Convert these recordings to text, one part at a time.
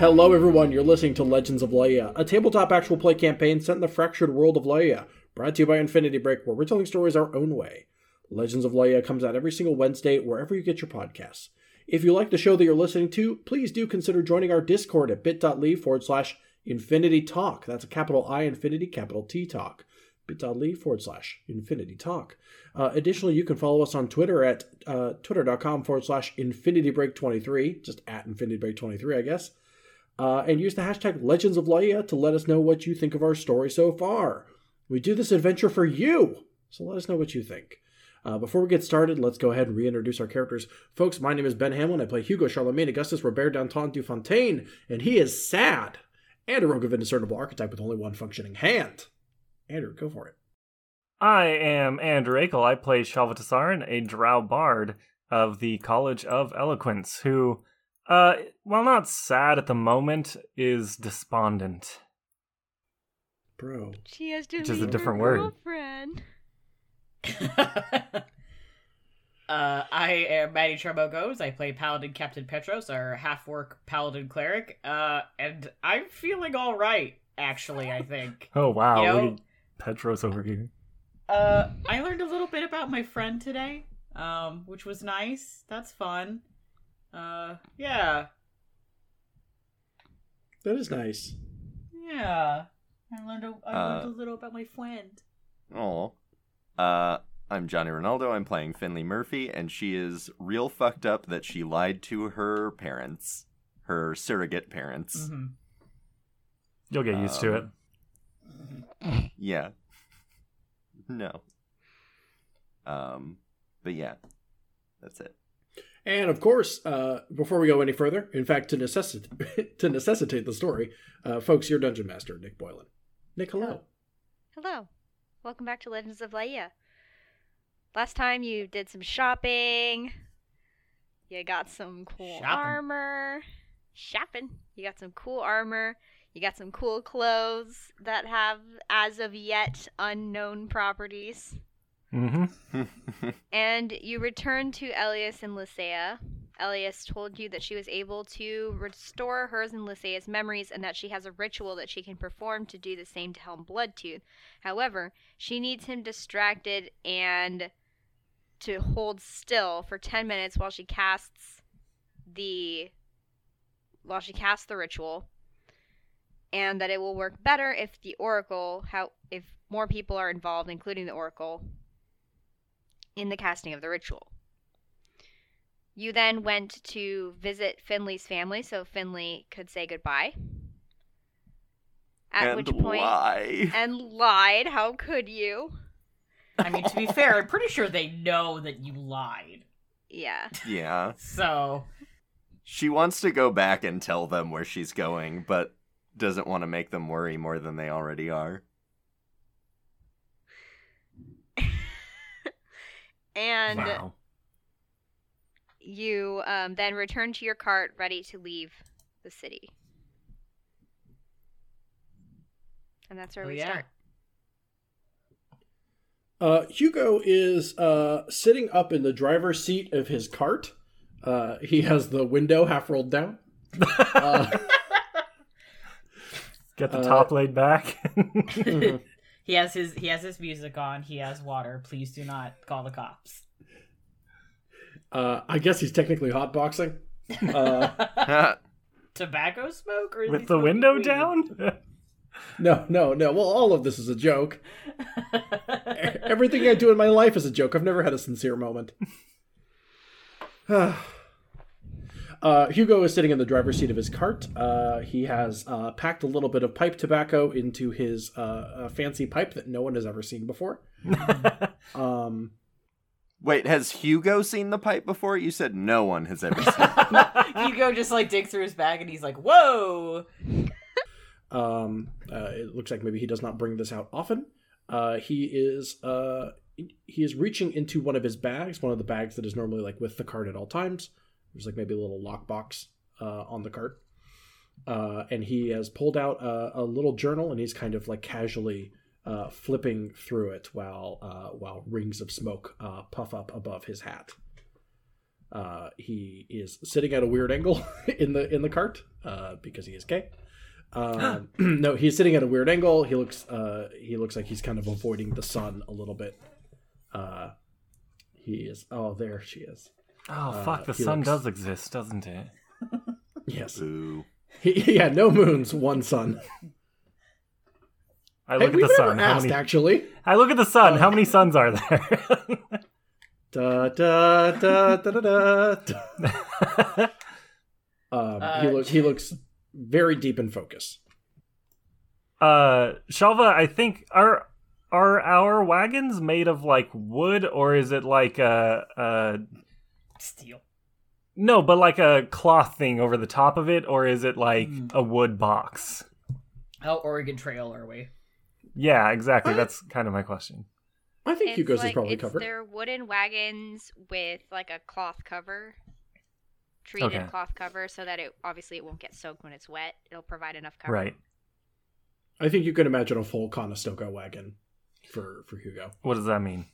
Hello, everyone. You're listening to Legends of Leia, a tabletop actual play campaign set in the fractured world of Leia, brought to you by Infinity Break, where we're telling stories our own way. Legends of Leia comes out every single Wednesday wherever you get your podcasts. If you like the show that you're listening to, please do consider joining our Discord at bit.ly forward slash Infinity Talk. That's a capital I Infinity, capital T Talk. bit.ly forward slash Infinity Talk. Uh, additionally, you can follow us on Twitter at uh, twitter.com forward slash Infinity Break 23, just at Infinity Break 23, I guess. Uh, and use the hashtag Legends of Leia to let us know what you think of our story so far. We do this adventure for you, so let us know what you think. Uh, before we get started, let's go ahead and reintroduce our characters. Folks, my name is Ben Hamlin. I play Hugo Charlemagne Augustus Robert Danton du Fontaine, and he is sad and a rogue of indiscernible archetype with only one functioning hand. Andrew, go for it. I am Andrew Akel. I play Shalvatasaran, a drow bard of the College of Eloquence, who, uh, while not sad at the moment, is despondent. Bro. She has to Which is a different word. girlfriend. uh, I am Maddie Tremogos. I play Paladin Captain Petros, our half-orc Paladin cleric. Uh, and I'm feeling all right, actually. I think. Oh wow, You know- Petros over here. Uh, I learned a little bit about my friend today, um, which was nice. That's fun. Uh, yeah, That is nice. yeah. I learned a, I learned Uh, a little about my friend. Oh. Uh, I'm Johnny Ronaldo. I'm playing Finley Murphy, and she is real fucked up that she lied to her parents, her surrogate parents. hmm You'll get used to it. Um, Yeah. No. Um, but yeah, that's it. And of course, uh, before we go any further, in fact, to necessitate to necessitate the story, uh, folks, your dungeon master, Nick Boylan. Nick, hello. Hello. Welcome back to Legends of Leia. Last time you did some shopping. You got some cool Shopping. armor. Shopping. You got some cool armor. You got some cool clothes that have, as of yet, unknown properties. Mm-hmm. And you returned to Elias and Lysea. Elias told you that she was able to restore hers and Lysea's memories and that she has a ritual that she can perform to do the same to Helm Bloodtooth. However, she needs him distracted and to hold still for 10 minutes while she casts the while she casts the ritual and that it will work better if the oracle how if more people are involved including the oracle in the casting of the ritual. You then went to visit Finley's family so Finley could say goodbye. At and which point lie. and lied. How could you? I mean, to be fair, I'm pretty sure they know that you lied. Yeah. Yeah. So, She wants to go back and tell them where she's going, but doesn't want to make them worry more than they already are. And Wow. you um, then return to your cart, ready to leave the city. And that's where Oh, we yeah. start. Uh, Hugo is uh, sitting up in the driver's seat of his cart. Uh, he has the window half rolled down. Uh, Get the uh, top laid back. he has his he has his music on. He has water. Please do not call the cops. uh, I guess he's technically hotboxing. Uh, Tobacco smoke or With the window weed? down? no, no, no. Well, all of this is a joke. Everything I do in my life is a joke. I've never had a sincere moment. uh, Hugo is sitting in the driver's seat of his cart. Uh, he has uh, packed a little bit of pipe tobacco into his uh, uh, fancy pipe that no one has ever seen before. Um, Wait, has Hugo seen the pipe before? You said no one has ever seen it. Hugo just like digs through his bag and he's like, "Whoa!" Um, uh, it looks like maybe he does not bring this out often. Uh, he is uh, he is reaching into one of his bags, one of the bags that is normally like with the cart at all times. There's like maybe a little lockbox uh, on the cart, uh, and he has pulled out a, a little journal and he's kind of like casually uh, flipping through it while uh, while rings of smoke uh, puff up above his hat. Uh, he is sitting at a weird angle in the in the cart uh, because he is gay. Um, no, he's sitting at a weird angle. He looks uh, he looks like he's kind of avoiding the sun a little bit. Uh, he is. Oh, there she is. Oh Uh, fuck! The he sun does exist, doesn't it? Yes. Boo. He, he had no moons, one sun. I Hey, look at the sun. Asked many? actually. I look at the sun. Oh. How many suns are there? Da da da da da da. Um, he Uh, looks he looks very deep in focus. uh, Shalva, I think are are our wagons made of like wood or is it like a, a Steel. no, but like a cloth thing over the top of it, or is it like Hmm. a wood box? How Oregon Trail are we? Yeah, exactly. What? That's kind of my question. I think It's Hugo's like, is probably it's covered. They're wooden wagons with like a cloth cover, treated Okay. cloth cover, so that it obviously it won't get soaked when it's wet. It'll provide enough cover. Right. I think you can imagine a full Conestoga wagon for for Hugo. What does that mean?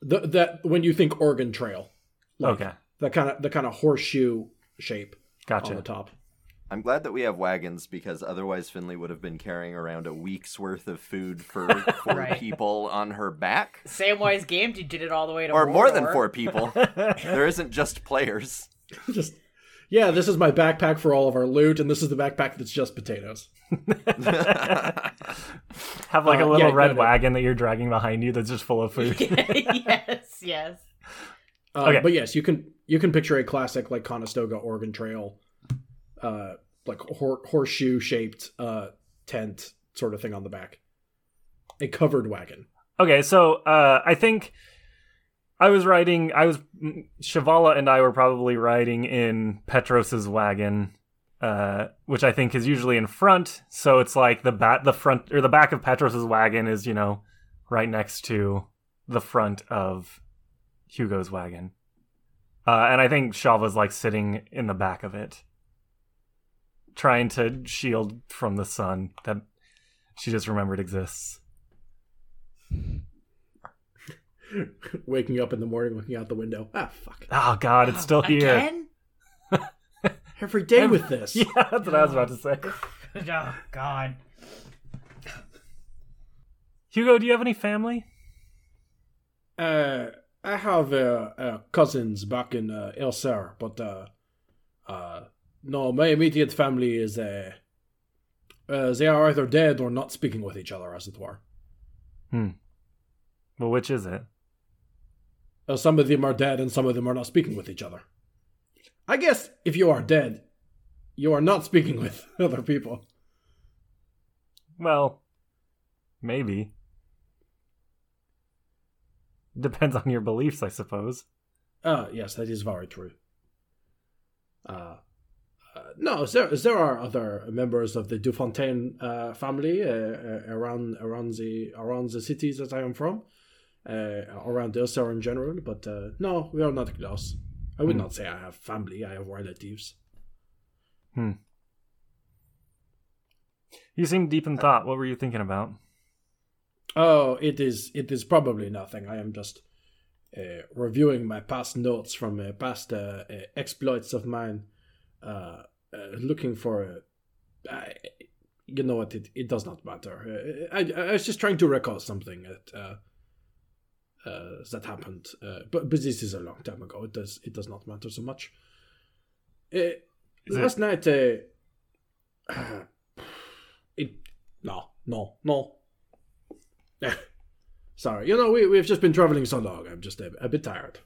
The, that when you think Oregon Trail, like okay, the kind of the kind of horseshoe shape on gotcha. the top. I'm glad that we have wagons because otherwise Finley would have been carrying around a week's worth of food for four Right. people on her back. Samwise Gamgee did it all the way to Or more than four people. there isn't just players. Just yeah, this is my backpack for all of our loot, and this is the backpack that's just potatoes. Have like a Uh, little yeah, red no, no. wagon that you're dragging behind you that's just full of food. yes, yes. Uh, Okay. But yes, you can you can picture a classic like Conestoga Oregon Trail, uh, like hor- horseshoe shaped uh, tent sort of thing on the back, a covered wagon. Okay, so uh, I think I was riding. I was Shavala and I were probably riding in Petros's wagon, uh, which I think is usually in front. So it's like the bat, the front or the back of Petros's wagon is you know right next to the front of Hugo's wagon, uh, and I think Shalva's like sitting in the back of it, trying to shield from the sun that she just remembered exists. Waking up in the morning, looking out the window. Ah, fuck! Oh God, it's still here. Again? Every day Every- with this. Yeah, that's what I was about to say. Oh, God. Hugo, do you have any family? Uh, I have uh, uh, cousins back in uh, Elser, but uh, uh, no, my immediate family is uh, uh, they are either dead or not speaking with each other, as it were. Hmm. Well, which is it? Uh, some of them are dead, and some of them are not speaking with each other. I guess if you are dead, you are not speaking with other people. Well, maybe. Depends on your beliefs, I suppose. Ah, yes, that is very true. Uh, uh, no, there there are other members of the Dufontaine uh, family uh, uh, around around the around the cities that I am from, uh, around Ulster in general. But uh, no, we are not close. I would Hmm. not say I have family. I have relatives. Hmm. You seem deep in thought. What were you thinking about? Oh, it is it is probably nothing. I am just uh, reviewing my past notes from uh, past uh, uh, exploits of mine, uh, uh, looking for. I you know what? It, it does not matter. Uh, I, I was just trying to recall something that uh, uh, that happened, uh, but but this is a long time ago. It does it does not matter so much. Last night, uh, it no no no. Sorry, you know we we've just been traveling so long. I'm just a, a bit tired.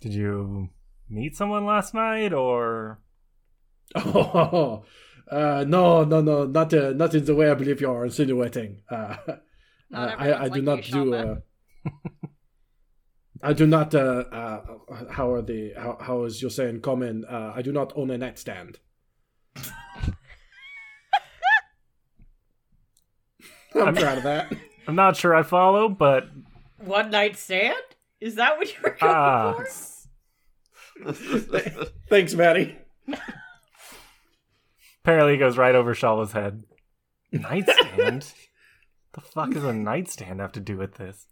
Did you meet someone last night, or Oh, uh, no, no, no, not uh, not in the way I believe you are insinuating. Uh, Not uh, I, I do like not you, do. Shalva. Uh, I do not. Uh, uh, how are the how how is you saying common? Uh, I do not own a nightstand. I'm, I'm- proud of that. I'm not sure I follow, but One night stand? Is that what you were going Ah. for? Thanks, Maddie. apparently it goes right over Shalva's head. Nightstand? What the fuck does a nightstand have to do with this?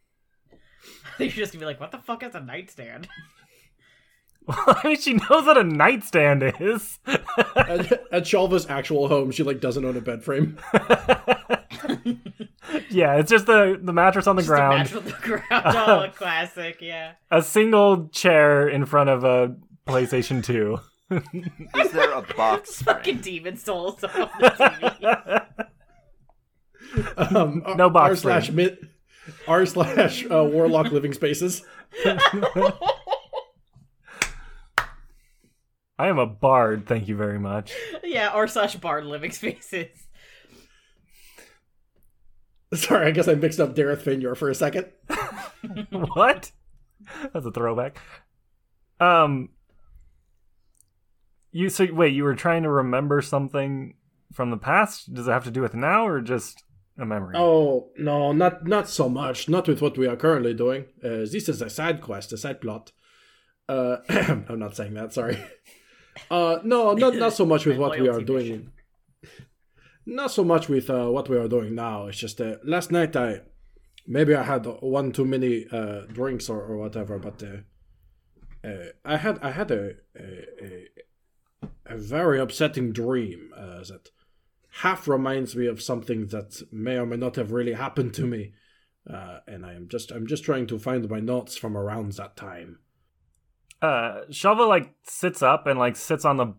You're just gonna be like, what the fuck is a nightstand? I mean, she knows what a nightstand is. at, at Shalva's actual home, she like doesn't own a bed frame. yeah, it's just the the mattress on the Just ground, a match on the ground. Oh, a classic, yeah. a single chair in front of a PlayStation Two. Is there a box Fucking Demon's Souls on the TV. Um, No box R slash mid R slash uh, Warlock living spaces. I am a bard, thank you very much. yeah, or slash bard living spaces. Sorry, I guess I mixed up Dareth Finyor for a second. what? That's a throwback. Um, you so wait, you were trying to remember something from the past? Does it have to do with now or just a memory? Oh no, not not so much. Not with what we are currently doing. Uh, this is a side quest, a side plot. Uh, I'm not saying that. Sorry. Uh, no, not not so much with what we are doing. mission. Not so much with uh, what we are doing now. It's just uh, last night I maybe I had one too many uh, drinks or, or whatever, but uh, uh, I had I had a a, a, a very upsetting dream uh, that half reminds me of something that may or may not have really happened to me, uh, and I am just I'm just trying to find my notes from around that time. Uh Shalva like sits up and like sits on the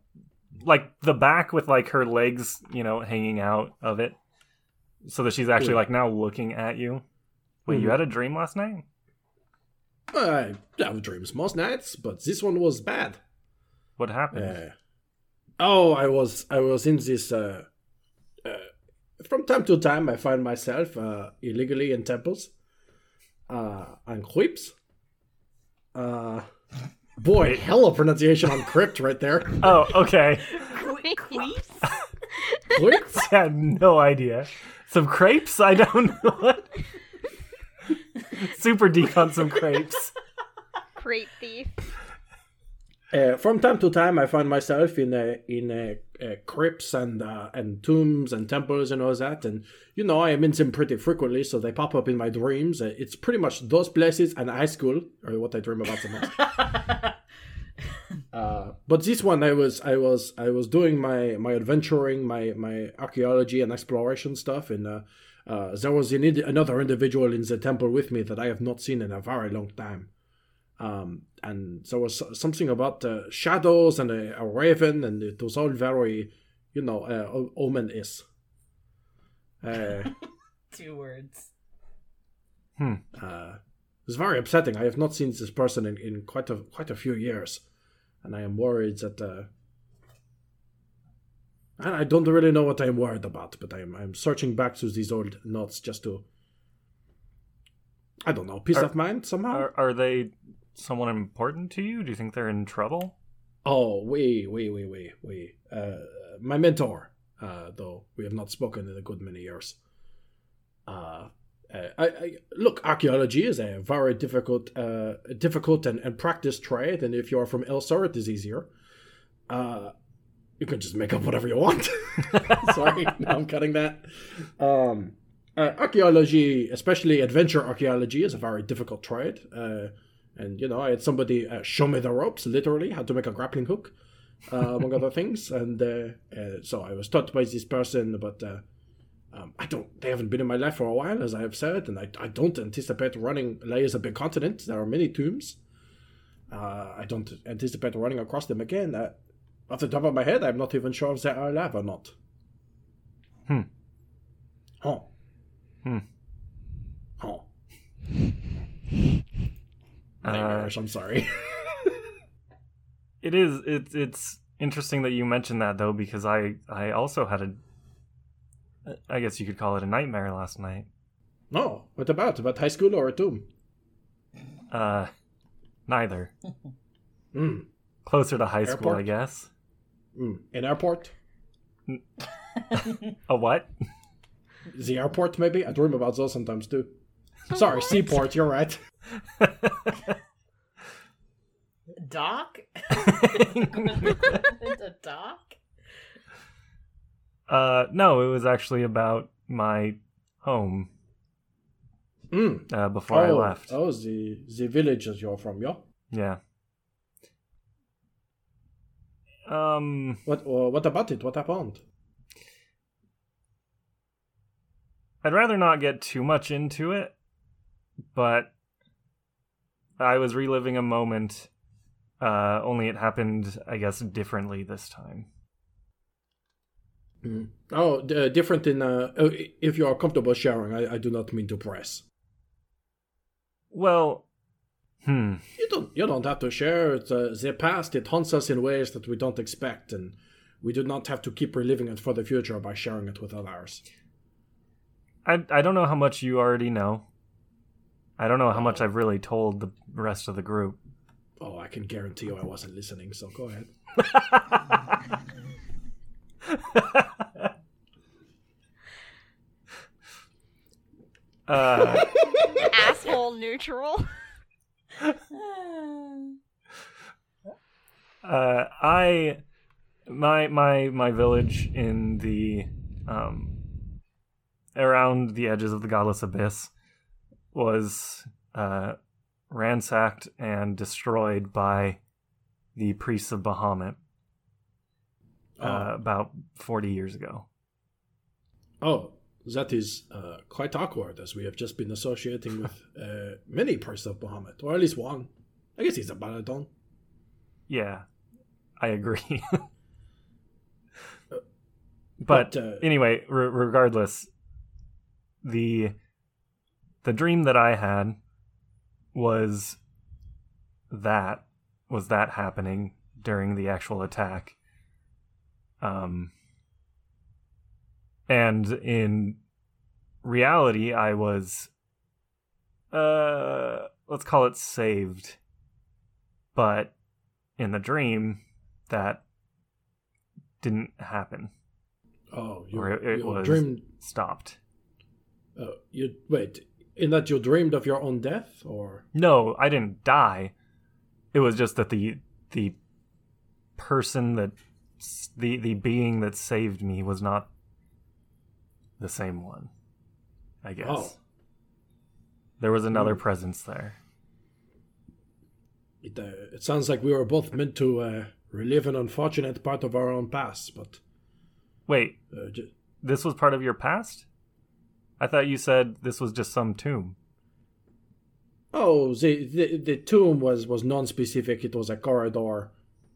like the back with like her legs, you know, hanging out of it. So that she's actually like now looking at you. Wait, you Mhm. had a dream last night? I have dreams most nights, but this one was bad. What happened? Uh, oh, I was I was in this. Uh, uh, from time to time, I find myself uh, illegally in temples, uh, and crypts. Uh, boy, hell of pronunciation on crypt right there. Oh, okay. Queeps? Crypts? I had no idea. Some crepes? I don't know what. Super deep on some crepes. Crate thief. Uh, from time to time, I find myself in uh, in uh, uh, crypts and uh, and tombs and temples and all that, and you know I am in them pretty frequently, so they pop up in my dreams. Uh, it's pretty much those places and high school are what I dream about the most. Uh, but this one, I was I was I was doing my my adventuring, my my archaeology and exploration stuff, and uh, uh, there was an, another individual in the temple with me that I have not seen in a very long time. Um, and there was something about the shadows and a, a raven, and it was all very, you know, uh, o- ominous. Uh, Two words. uh, it was very upsetting. I have not seen this person in, in quite a quite a few years, and I am worried that. Uh, and I don't really know what I'm worried about, but I'm I'm searching back to these old notes just to. I don't know, peace Are- of mind somehow. Are, are they someone important to you? Do you think they're in trouble? Oh, wait, wait, wait, wait, wait. Uh, my mentor, uh, though we have not spoken in a good many years. Uh, I, I, look, archaeology is a very difficult, uh, difficult and, and practiced trade, and if you are from Elsar, it is easier. Uh, you can just make up whatever you want. Sorry, no, I'm cutting that. Um, uh, archaeology, especially adventure archaeology, is a very difficult trade. And you know, I had somebody uh, show me the ropes, literally how to make a grappling hook, uh, among other things. And uh, uh, so I was taught by this person, but uh, um, I don't. They haven't been in my life for a while, as I have said, and I, I don't anticipate running. layers of big continent. There are many tombs. Uh, I don't anticipate running across them again. Uh, off the top of my head, I'm not even sure if they are alive or not. Hmm. Oh. Hmm. Oh. Uh, I'm sorry. it is. It's it's interesting that you mentioned that though, because I I also had a. I guess you could call it a nightmare last night. no, what about? About high school or a tomb? Uh, neither. Hmm. Closer to high school, I guess. Mm. An airport? A what? The airport, maybe? I dream about those sometimes too. Sorry, seaport, you're right. Doc? the doc? uh, no, it was actually about my home Mm. uh, before I oh, left. Oh, the, the village you're from, yeah? Yeah. Um, What uh, what about it? What happened? I'd rather not get too much into it, but I was reliving a moment. Uh, only it happened, I guess, differently this time. Mm. Oh, d- uh, different in. Uh, uh, if you are comfortable sharing, I, I do not mean to press. Well, hmm. You don't. You don't have to share. It's, uh, the past it haunts us in ways that we don't expect, and we do not have to keep reliving it for the future by sharing it with others. I I don't know how much you already know. I don't know how much I've really told the rest of the group. Oh, I can guarantee you, I wasn't listening. So go ahead. uh, Asshole neutral. uh, I my my my village in the um around the edges of the godless abyss was uh ransacked and destroyed by the priests of Bahamut uh, Oh. about 40 years ago. Oh, that is uh, quite awkward, as we have just been associating with uh, many parts of Bahamut, or at least one. I guess he's a Balaton. Yeah, I agree. but, but, uh, anyway, re- regardless, the the dream that I had was that was that happening during the actual attack. Um, and in reality, I was, uh, let's call it saved. But in the dream, that didn't happen. Oh, you, Or it- it you was- dreamed. Stopped. Oh, you wait. In that you dreamed of your own death, or No, I didn't die. It was just that the the person that the the being that saved me was not the same one. I guess. Oh. There was another Hmm. presence there. it, uh, it sounds like we were both meant to uh, relive an unfortunate part of our own past, but Wait, uh, this was part of your past? I thought you said this was just some tomb. Oh, the, the the tomb was was non-specific. It was a corridor.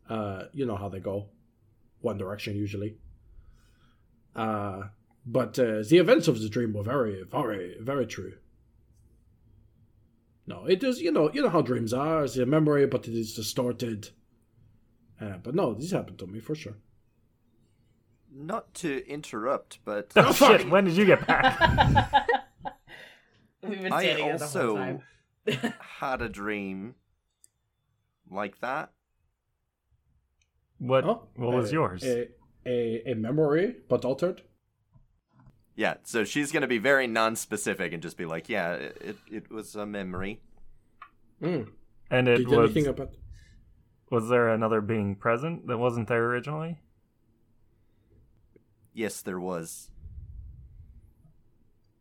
Uh, you know how they go, one direction usually. Uh, but uh, the events of the dream were very, very, very true. No, it is you know you know how dreams are. It's a memory, but it is distorted. Uh, but no, this happened to me for sure. Not to interrupt, but Oh, shit, when did you get back? We've been I standing here the whole also time. had a dream like that. What Oh, what was yours? A, a a memory, but altered. Yeah, so she's gonna be very non-specific and just be like, "Yeah, it it, it was a memory." Mm. and it Did was anything about? was there another being present that wasn't there originally? Yes, there was.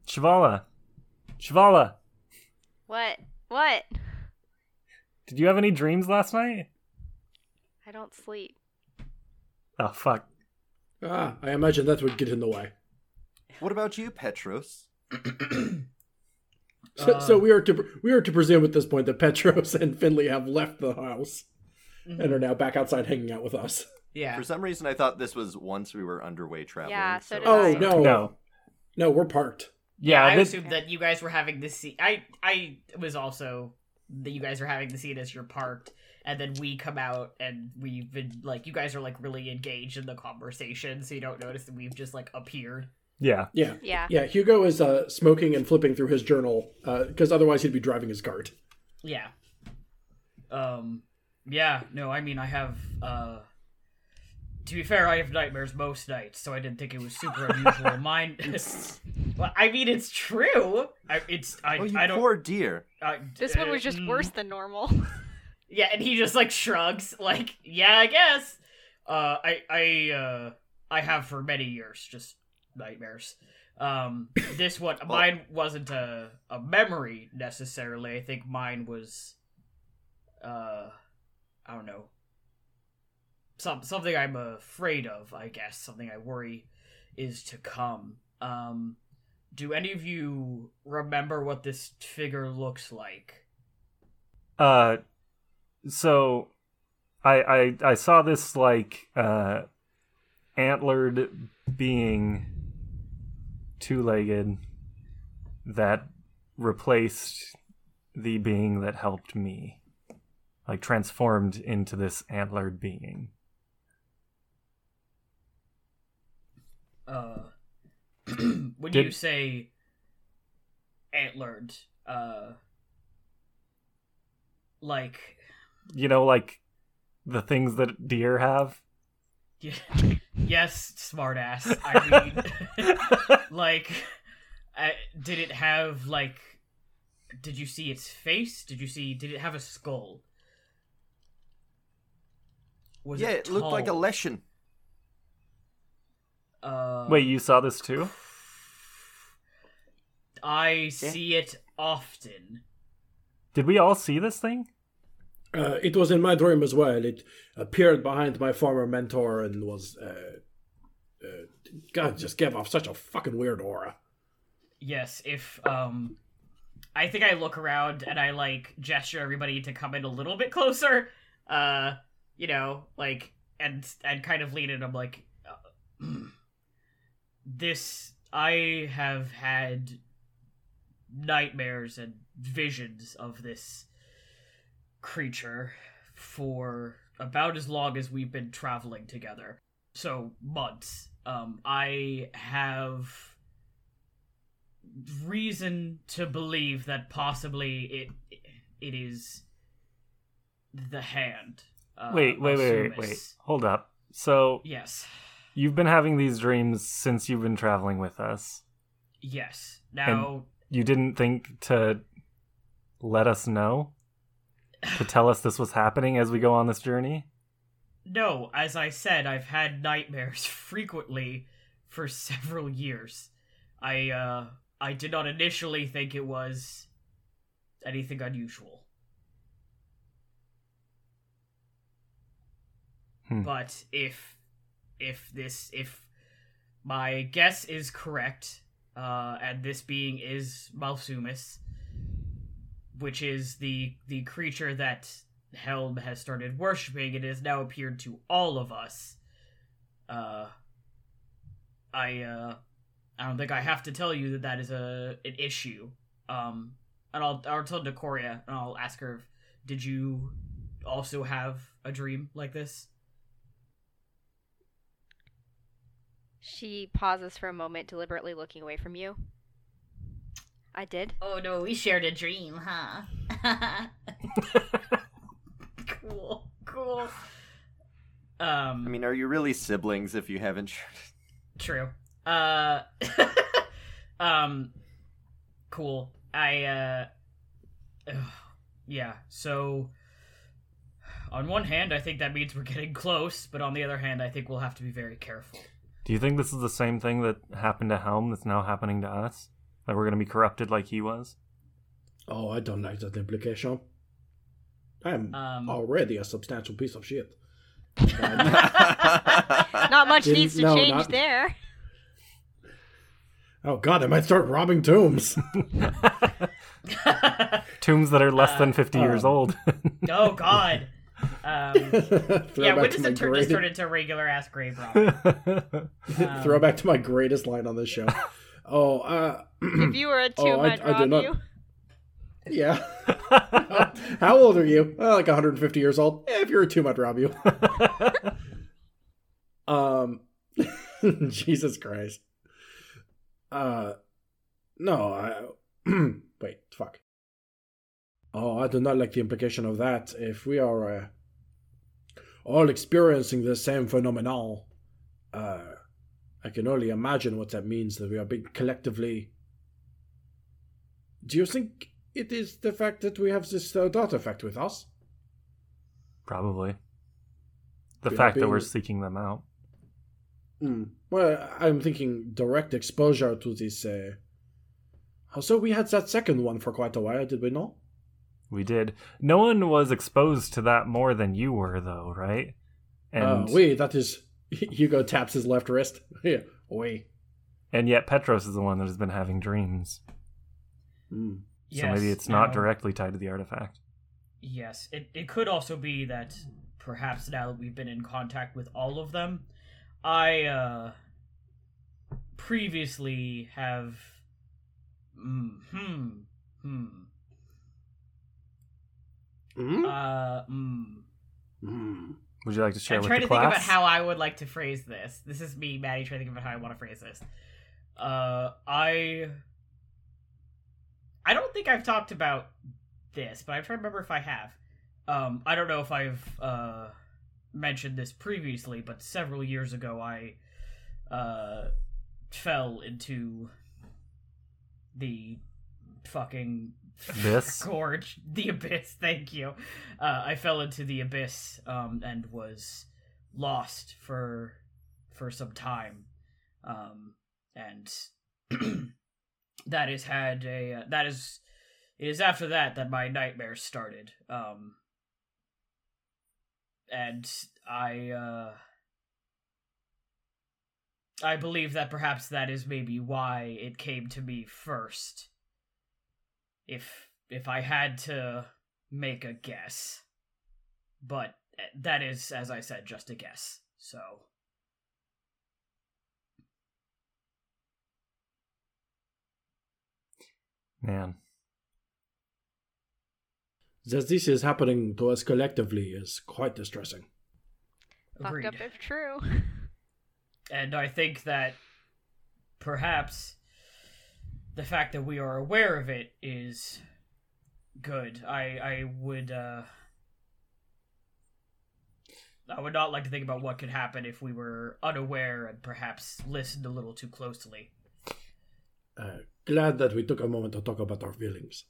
Shivala. Shivala, What? What? did you have any dreams last night? I don't sleep. Oh fuck. Ah, I imagine that would get in the way. What about you, Petros? So, Uh, so we are to we are to presume at this point that Petros and Finley have left the house and are now back outside hanging out with us. Yeah. For some reason, I thought this was once we were underway traveling. Yeah, so did Oh I. no, No. no, we're parked. Yeah, I this- assumed that you guys were having the scene. I I was also that you guys are having the scene as you're parked, and then we come out and we've been like you guys are like really engaged in the conversation, so you don't notice that we've just like appeared. yeah. Yeah, Yeah. yeah. Hugo is uh, smoking and flipping through his journal because otherwise he'd be driving his cart. Yeah. Um. Yeah. No. I mean, I have. uh To be fair, I have nightmares most nights, so I didn't think it was super unusual. Mine. well, I mean, it's true. I, it's. I. Oh, you I don't. poor dear. I- This one uh, was just mm. worse than normal. Yeah, and he just like shrugs, like, yeah, I guess. Uh, I, I, uh, I have for many years just nightmares. Um, this one, mine wasn't a a memory necessarily. I think mine was, uh, I don't know, some something I'm afraid of, I guess, something I worry is to come. Um, do any of you remember what this figure looks like? Uh, so I I I saw this like uh antlered being, two legged, that replaced the being that helped me, like transformed into this antlered being. Uh, when Did- you say antlered, uh, like You know, like the things that deer have. y- yes, smartass. I mean, like, uh, did it have like? Did you see its face? Did you see? Did it have a skull? Was yeah, it looked like a tall? lesson. Uh, Wait, you saw this too? I see it often. Did we all see this thing? Uh, it was in my dream as well. It appeared behind my former mentor and was. Uh, uh, God, just gave off such a fucking weird aura. Yes, if um I think I look around and I like gesture everybody to come in a little bit closer. Uh, you know, like and and kind of lean in. I'm like uh, this I have had nightmares and visions of this creature for about as long as we've been traveling together. So months. Um I have reason to believe that possibly it it is the hand. Uh, wait, wait, wait, wait, wait. Hold up. So Yes, you've been having these dreams since you've been traveling with us. yes. Now, You didn't think to let us know? To tell us this was happening as we go on this journey? no, as I said, I've had nightmares frequently for several years. I uh, I did not initially think it was anything unusual. Hmm. But if if this if my guess is correct, uh, and this being is Malsumus, which is the the creature that Helm has started worshiping, it has now appeared to all of us. Uh, I uh, I don't think I have to tell you that that is a an issue. Um, and I'll I'll tell Decoria and I'll ask her, did you also have a dream like this? She pauses for a moment, deliberately looking away from you. I did. Oh no, we shared a dream, huh? cool, cool. Um, I mean, are you really siblings if you haven't true. Uh, um, cool. I uh, ugh, yeah. So, on one hand, I think that means we're getting close, but on the other hand, I think we'll have to be very careful. Do you think this is the same thing that happened to Helm that's now happening to us? That we're going to be corrupted like he was? Oh, I don't like that implication. I'm Um, already a substantial piece of shit. Not much needs to no, change not- there. Oh god, I might start robbing tombs. Tombs that are less Uh, than 50 years um, old. oh God. Um, yeah, when to does it turn, great- just turn into regular ass grave robber? Um, Throwback to my greatest line on this show. Oh, uh, if you were a Oh, tomb, I- I'd rob did not- you. yeah. How old are you? Uh, like 150 years old. Eh, if you're a tomb, I'd rob you. Um, Jesus Christ. Uh, no, I. wait, fuck. Oh, I do not like the implication of that. If we are uh, all experiencing the same phenomenon, uh, I can only imagine what that means that we are being collectively. Do you think it is the fact that we have this uh, dot effect with us? Probably. The We fact that we're seeking them out. Hmm. Well, I'm thinking direct exposure to this. Uh... Also, we had that second one for quite a while, did we not? We did. No one was exposed to that more than you were, though, right? And uh, wait, that is. Hugo taps his left wrist. Yeah, wait. and yet Petros is the one that has been having dreams. Mm. So maybe it's not now- directly tied to the artifact. Yes, it, it could also be that perhaps now that we've been in contact with all of them, I uh previously have mm, hmm hmm Mm? uh mm. Mm. Would you like to share I'm with trying the to think class? about how I would like to phrase this. This is me, Maddie, trying to think about how I want to phrase this. Uh, I, I don't think I've talked about this, but I'm trying to remember if I have. Um, I don't know if I've uh mentioned this previously, but several years ago, I uh fell into the fucking Abyss? gorge, the abyss. Thank you. Uh, I fell into the abyss um, and was lost for for some time, um, and that has had a uh, that is it is after that that my nightmares started. Um, and I uh, I believe that perhaps that is maybe why it came to me first if if I had to make a guess. But eh, that is, as I said, just a guess. So Man. That this is happening to us collectively is quite distressing. agreed. Fucked up if true. And I think that perhaps the fact that we are aware of it is good. I I would uh I would not like to think about what could happen if we were unaware and perhaps listened a little too closely. Uh, glad that we took a moment to talk about our feelings.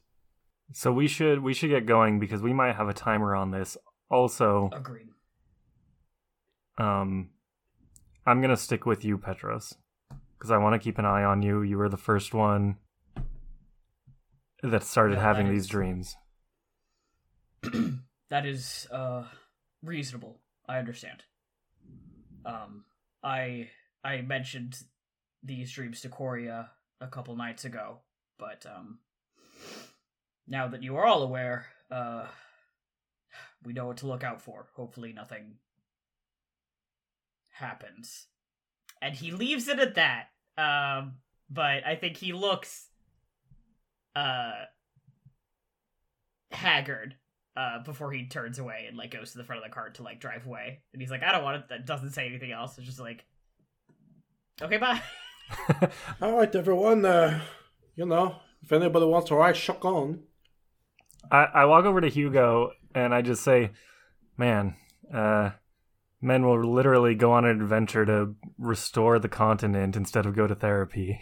So we should we should get going because we might have a timer on this. Also, Agreed. um I'm going to stick with you, Petros, cuz I want to keep an eye on you. You were the first one that started Yeah, having that these is- dreams. that is uh reasonable. I understand. Um I I mentioned these dreams to Coria a couple nights ago, but um now that you are all aware, uh we know what to look out for. Hopefully nothing happens. And he leaves it at that. Um but I think he looks uh haggard uh, before he turns away and like goes to the front of the cart to like drive away. And he's like, I don't want it. That doesn't say anything else. It's just like, okay, bye. All right, everyone. Uh, you know, if anybody wants to ride shotgun, I, I walk over to Hugo and I just say, "Man, uh, men will literally go on an adventure to restore the continent instead of go to therapy."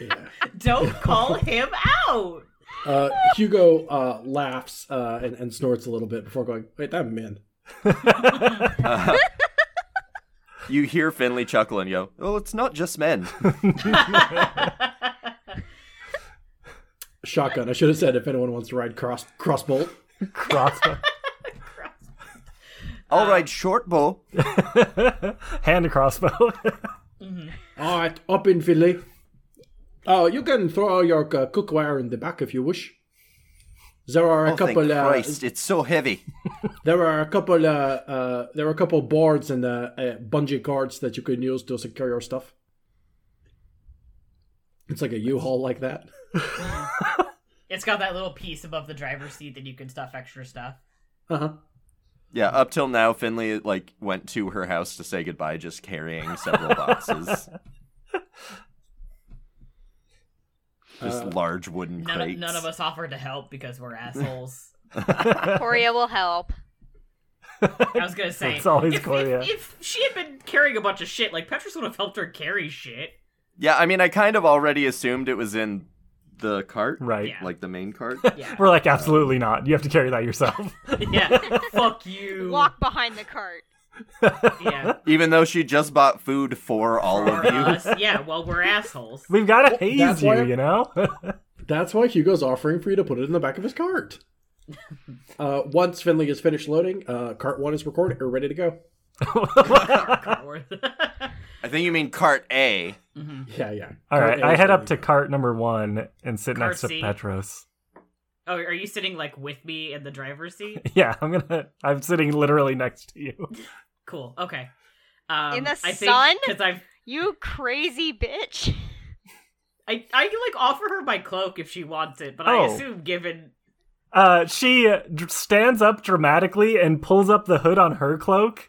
yeah. don't call him out. Uh, Hugo uh, laughs uh, and, and snorts a little bit before going. Wait, that man. You hear Finley chuckle and go, "Oh, it's not just men." Shotgun. I should have said if anyone wants to ride cross crossbolt. Crossbow, All right, short bow. hand crossbow. All right, up in Philly. Oh, you can throw your uh, cookware in the back if you wish. There are a Oh, thank couple. Uh, Christ, it's so heavy. there are a couple. Uh, uh, there are a couple boards and uh, uh, bungee cords that you can use to secure your stuff. It's like a U-Haul like that. It's got that little piece above the driver's seat that you can stuff extra stuff. Uh huh. Yeah, up till now, Finley like went to her house to say goodbye, just carrying several boxes, just Uh, large wooden None of, crates. none of us offered to help because we're assholes. Coria will help. I was gonna say, It's always if, Coria. if, if she had been carrying a bunch of shit, like Petros would have helped her carry shit. Yeah, I mean, I kind of already assumed it was in the cart, right. Yeah. like the main cart. Yeah, We're like, absolutely not. You have to carry that yourself. yeah. Fuck you. Walk behind the cart. Yeah. Even though she just bought food for all For of you. us, yeah. Well, we're assholes. We've got to Well, haze that's you, why- you know? That's why Hugo's offering for you to put it in the back of his cart. Uh, once Finley is finished loading, uh, cart one is recorded or ready to go. Cartworth. I think you mean cart A. Mhm. Yeah, yeah. All Cart right, A I head up to go. cart number one and sit Cart next to Petros. Oh, are you sitting like with me in the driver's seat? Yeah, I'm gonna. I'm sitting literally next to you. Cool. Okay. Um, In the I sun? because I've You crazy bitch. I I can like offer her my cloak if she wants it, but I Oh. assume given Uh, she uh, dr- stands up dramatically and pulls up the hood on her cloak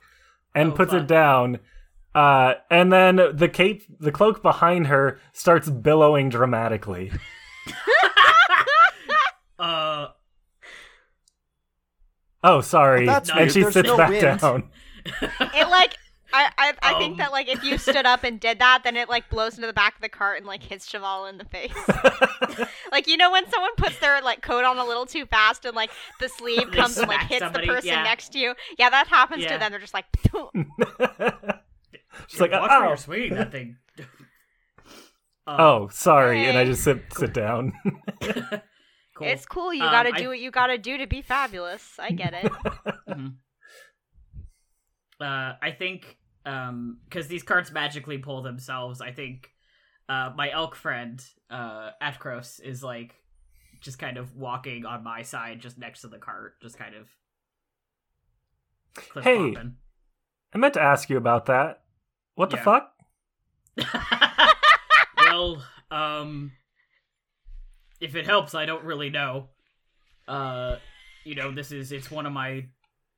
and Oh, puts fuck. it down. Uh, and then the cape, the cloak behind her starts billowing dramatically. uh Oh, sorry. Well, that's and weird. she There's sits no back wind. down. It like I I, I Um. think that like if you stood up and did that, then it like blows into the back of the cart and like hits Cheval in the face. like you know when someone puts their like coat on a little too fast and like the sleeve comes and like hits somebody, the person yeah. next to you. Yeah, that happens Yeah. to them. They're just like, She's like, watch where oh, you're swinging that thing. Um, oh, sorry, and I just sit sit down. cool. it's cool. You Um, gotta I- do what you gotta do to be fabulous. I get it. Mhm. Uh, I think um because these carts magically pull themselves. I think uh my elk friend uh Atkros is like just kind of walking on my side, just next to the cart, just kind of. Hey. bopping. I meant to ask you about that. What the fuck? well, um, if it helps, I don't really know. Uh, you know, this is it's one of my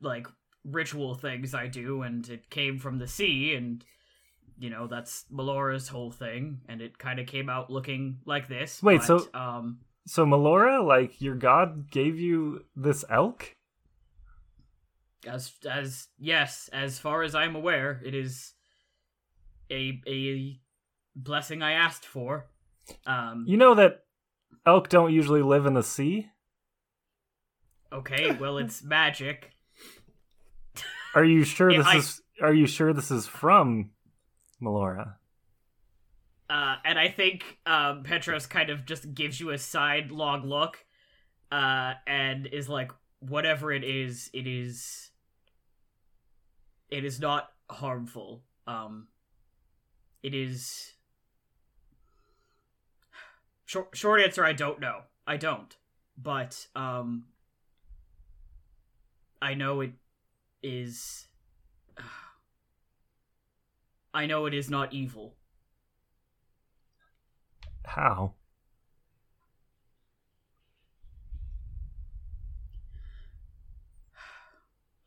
like ritual things I do, and it came from the sea, and you know that's Melora's whole thing, and it kind of came out looking like this. Wait, but, so- um, So Melora, like your god, gave you this elk? as as yes, as far as I'm aware, it is a a blessing I asked for. Um, You know that elk don't usually live in the sea. okay, well, it's magic. Are you sure this I- is? Are you sure this is from Melora? Uh, and I think um, Petros kind of just gives you a sidelong look, uh, and is like, "Whatever it is, it is. It is not harmful. Um, it is." Short, short answer: I don't know. I don't, but um, I know it is. I know it is not evil. How?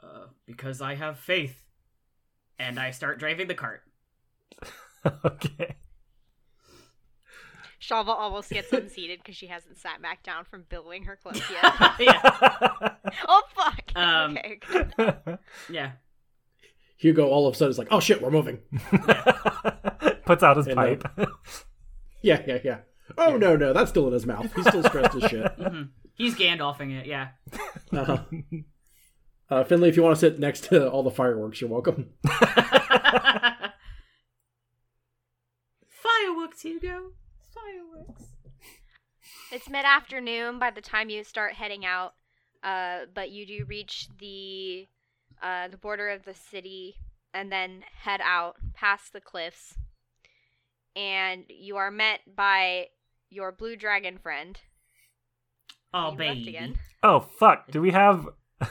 Uh, because I have faith. And I start driving the cart. okay. Shalva almost gets unseated because she hasn't sat back down from billowing her cloak yet. yeah, oh fuck. Um, okay. yeah. Hugo all of a sudden is like, oh shit, we're moving. Puts out his And, uh, pipe. Yeah, yeah, yeah. Oh no, no, that's still in his mouth. He's still stressed as shit. hmm He's Gandalfing it, yeah. Uh-huh. Uh, Finley, if you want to sit next to all the fireworks, you're welcome. Fireworks, Hugo. Fireworks. It's mid afternoon by the time you start heading out, uh, but you do reach the uh, the border of the city and then head out past the cliffs, and you are met by your blue dragon friend. Oh, You baby. again. oh fuck! Do we have?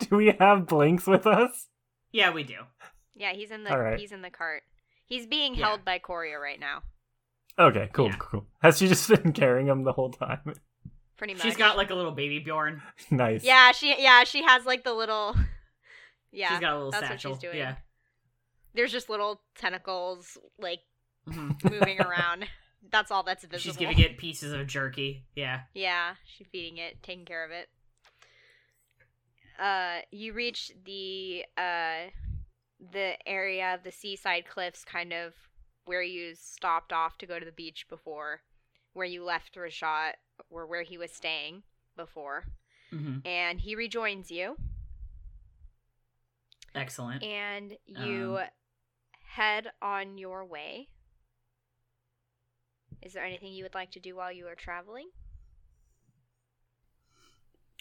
do we have Blinks with us? Yeah, we do. Yeah, he's in the All right. he's in the cart. He's being Yeah. held by Coria right now, Okay, cool, Yeah. cool. Has she just been carrying him the whole time? pretty much. She's got like a little baby Bjorn. nice. Yeah, she yeah she has like the little. Yeah, she's got a little that's satchel. what she's doing. Yeah. There's just little tentacles like Mhm. moving around. That's all that's visible. She's giving it pieces of jerky. Yeah. Yeah, she's feeding it, taking care of it. Uh, you reach the uh, the area of the seaside cliffs, kind of where you stopped off to go to the beach before, where you left Rashad, or where he was staying before, hmm and he rejoins you, Excellent. and you Um, head on your way. Is there anything you would like to do while you are traveling?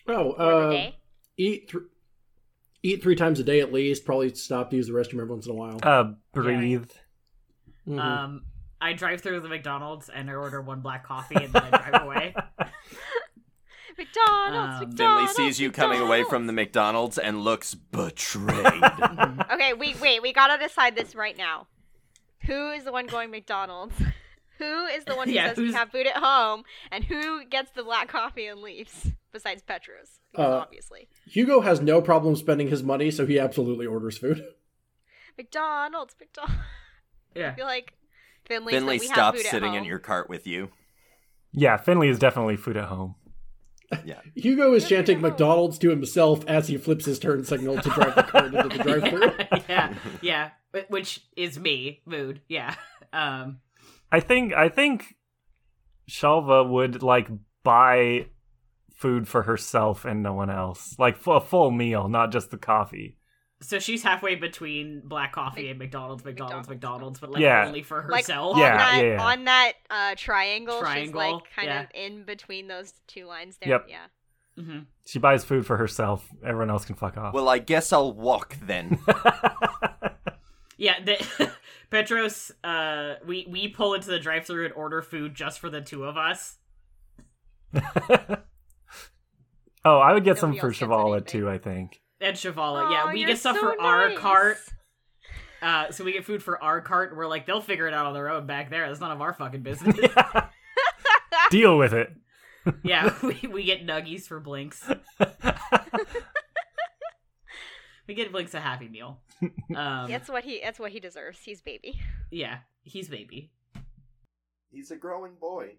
Oh, uh, eat th- eat three times a day at least. Probably stop to use the restroom every once in a while. Uh, breathe. Mhm. Um, I drive through the McDonald's and I order one black coffee and then I drive away. McDonald's, um, Finley sees you coming away from the McDonald's and looks betrayed. Okay, we wait. We gotta decide this right now. Who is the one going McDonald's? Who is the one who Yeah, says we have food at home, and who gets the black coffee and leaves? Besides Petros, because Uh, obviously Hugo has no problem spending his money, so he absolutely orders food. McDonald's, McDonald's. I yeah. feel like Finley. Finley stops have food at sitting home. in your cart with you. Yeah, Finley is definitely food at home. Yeah. Hugo is chanting. McDonald's to himself as he flips his turn signal to drive the cart into the drive-thru. yeah, yeah, wh- which is me, mood. Yeah. Um, I think I think Shalva would like buy food for herself and no one else, like for a full meal, not just the coffee. So she's halfway between black coffee and McDonald's, McDonald's, McDonald's. McDonald's, but like Yeah. only for like herself. on Yeah, that yeah, yeah. on that uh, triangle, she's Triangle, like kind yeah. of in between those two lines there. Yep. Yeah. hmm She buys food for herself. Everyone else can fuck off. Well, I guess I'll walk then. Yeah, the, Petros, uh, we we pull into the drive-through and order food just for the two of us. oh, I would get some for else Shavala too. I think. And Shavala, Aw, yeah, we get stuff so for our cart. Uh, so we get food for our cart. and We're like, they'll figure it out on their own back there. That's none of our fucking business. Deal with it. yeah, we, we get nuggies for Blinks. We get Blinks a Happy Meal. Um, That's what he. That's what he deserves. He's baby. Yeah, he's baby. He's a growing boy.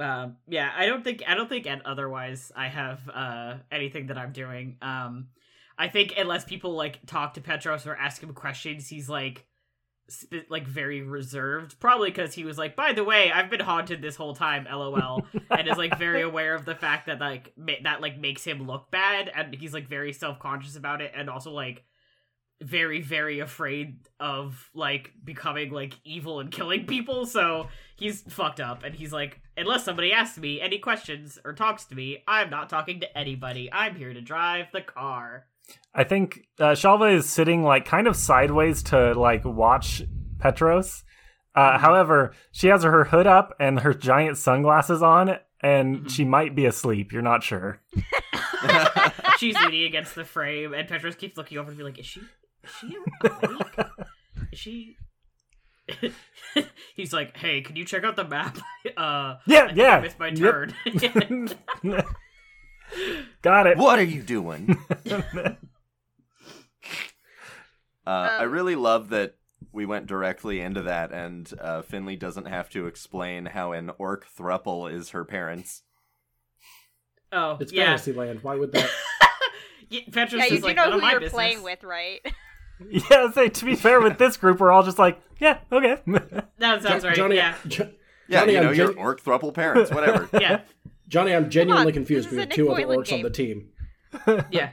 Um, yeah, I don't think I don't think and otherwise I have uh anything that I'm doing. Um, I think unless people like talk to Petros or ask him questions, he's like sp- like very reserved. Probably because he was like, by the way, I've been haunted this whole time, lol, and is like very aware of the fact that like ma- that like makes him look bad, and he's like very self conscious about it, and also like very very afraid of like becoming like evil and killing people so he's fucked up and he's like unless somebody asks me any questions or talks to me i'm not talking to anybody i'm here to drive the car I think uh, Shalva is sitting like kind of sideways to like watch Petros. Uh, However, she has her hood up and her giant sunglasses on, and Mhm. she might be asleep. You're not sure. she's leaning against the frame and petros keeps looking over and be like is she is she awake is she he's like hey can you check out the map uh Yeah, I yeah. I missed my Yep. turn Got it. What are you doing? Uh, I Um, really love that we went directly into that, and uh, Finley doesn't have to explain how an orc thruple is her parents. oh It's yeah Fantasyland. Why would that? Yeah, Petros Yeah, is you do like, know who you're business. playing with, right? Yeah, say to be fair with this group, we're all just like, yeah, okay. That sounds Jo- right. Johnny, yeah, Jo- Yeah, Johnny, you know, I'm your gen- orc thruple parents, whatever. yeah, Johnny, I'm genuinely on, confused. this We have two other Boylan orcs on the team. yeah.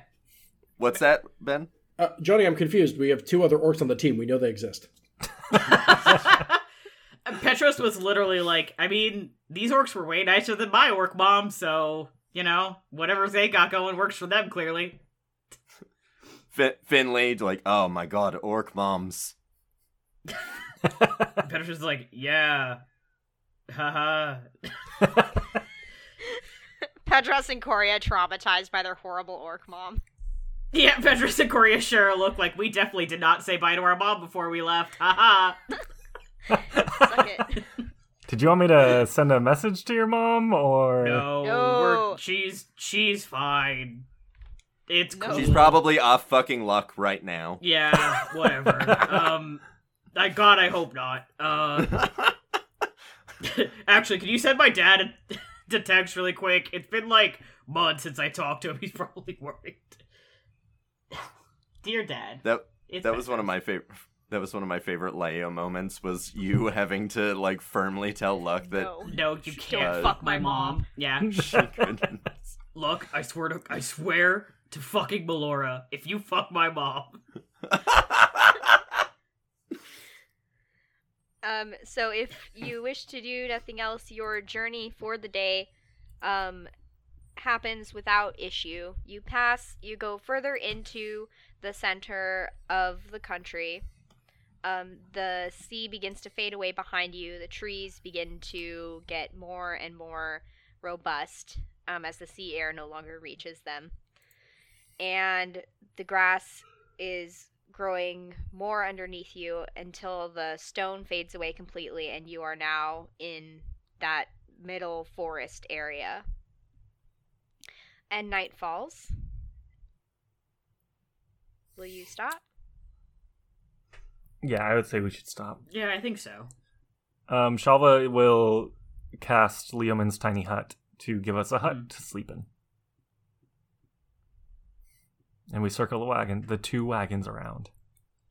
What's that, Ben? Uh, Johnny, I'm confused. We have two other orcs on the team. We know they exist. Petros was literally like, I mean, these orcs were way nicer than my orc mom, so you know, whatever they got going works for them. Clearly, Fin- Finley, like, oh my god, orc moms. Petros is like, yeah, haha. Petros and Coria traumatized by their horrible orc mom. Yeah, Petros and Coria sure look like we definitely did not say bye to our mom before we left. Haha. Suck it. Did you want me to send a message to your mom or? No, No. She's she's fine. It's cool. She's probably off fucking luck right now. Yeah, whatever. um, I God, I hope not. Uh, actually, can you send my dad a, to text really quick? It's been like months since I talked to him. He's probably worried. Dear Dad, That it's that was one of my favorite. That was one of my favorite Leia moments. Was you having to like firmly tell Luck that No. No, you can't Uh, fuck my mom. Yeah, she couldn't. look, I swear to, I swear to fucking Melora, if you fuck my mom, Um, so if you wish to do nothing else, your journey for the day um, happens without issue. You pass, you go further into the center of the country. Um, the sea begins to fade away behind you. The trees begin to get more and more robust um, as the sea air no longer reaches them. And the grass is growing more underneath you until the stone fades away completely, and you are now in that middle forest area. And night falls. Will you stop? Yeah, I would say we should stop. Yeah, I think so. Um, Shalva will cast Leomund's tiny hut to give us a hut Hmm. to sleep in. And we circle the wagon, the two wagons around.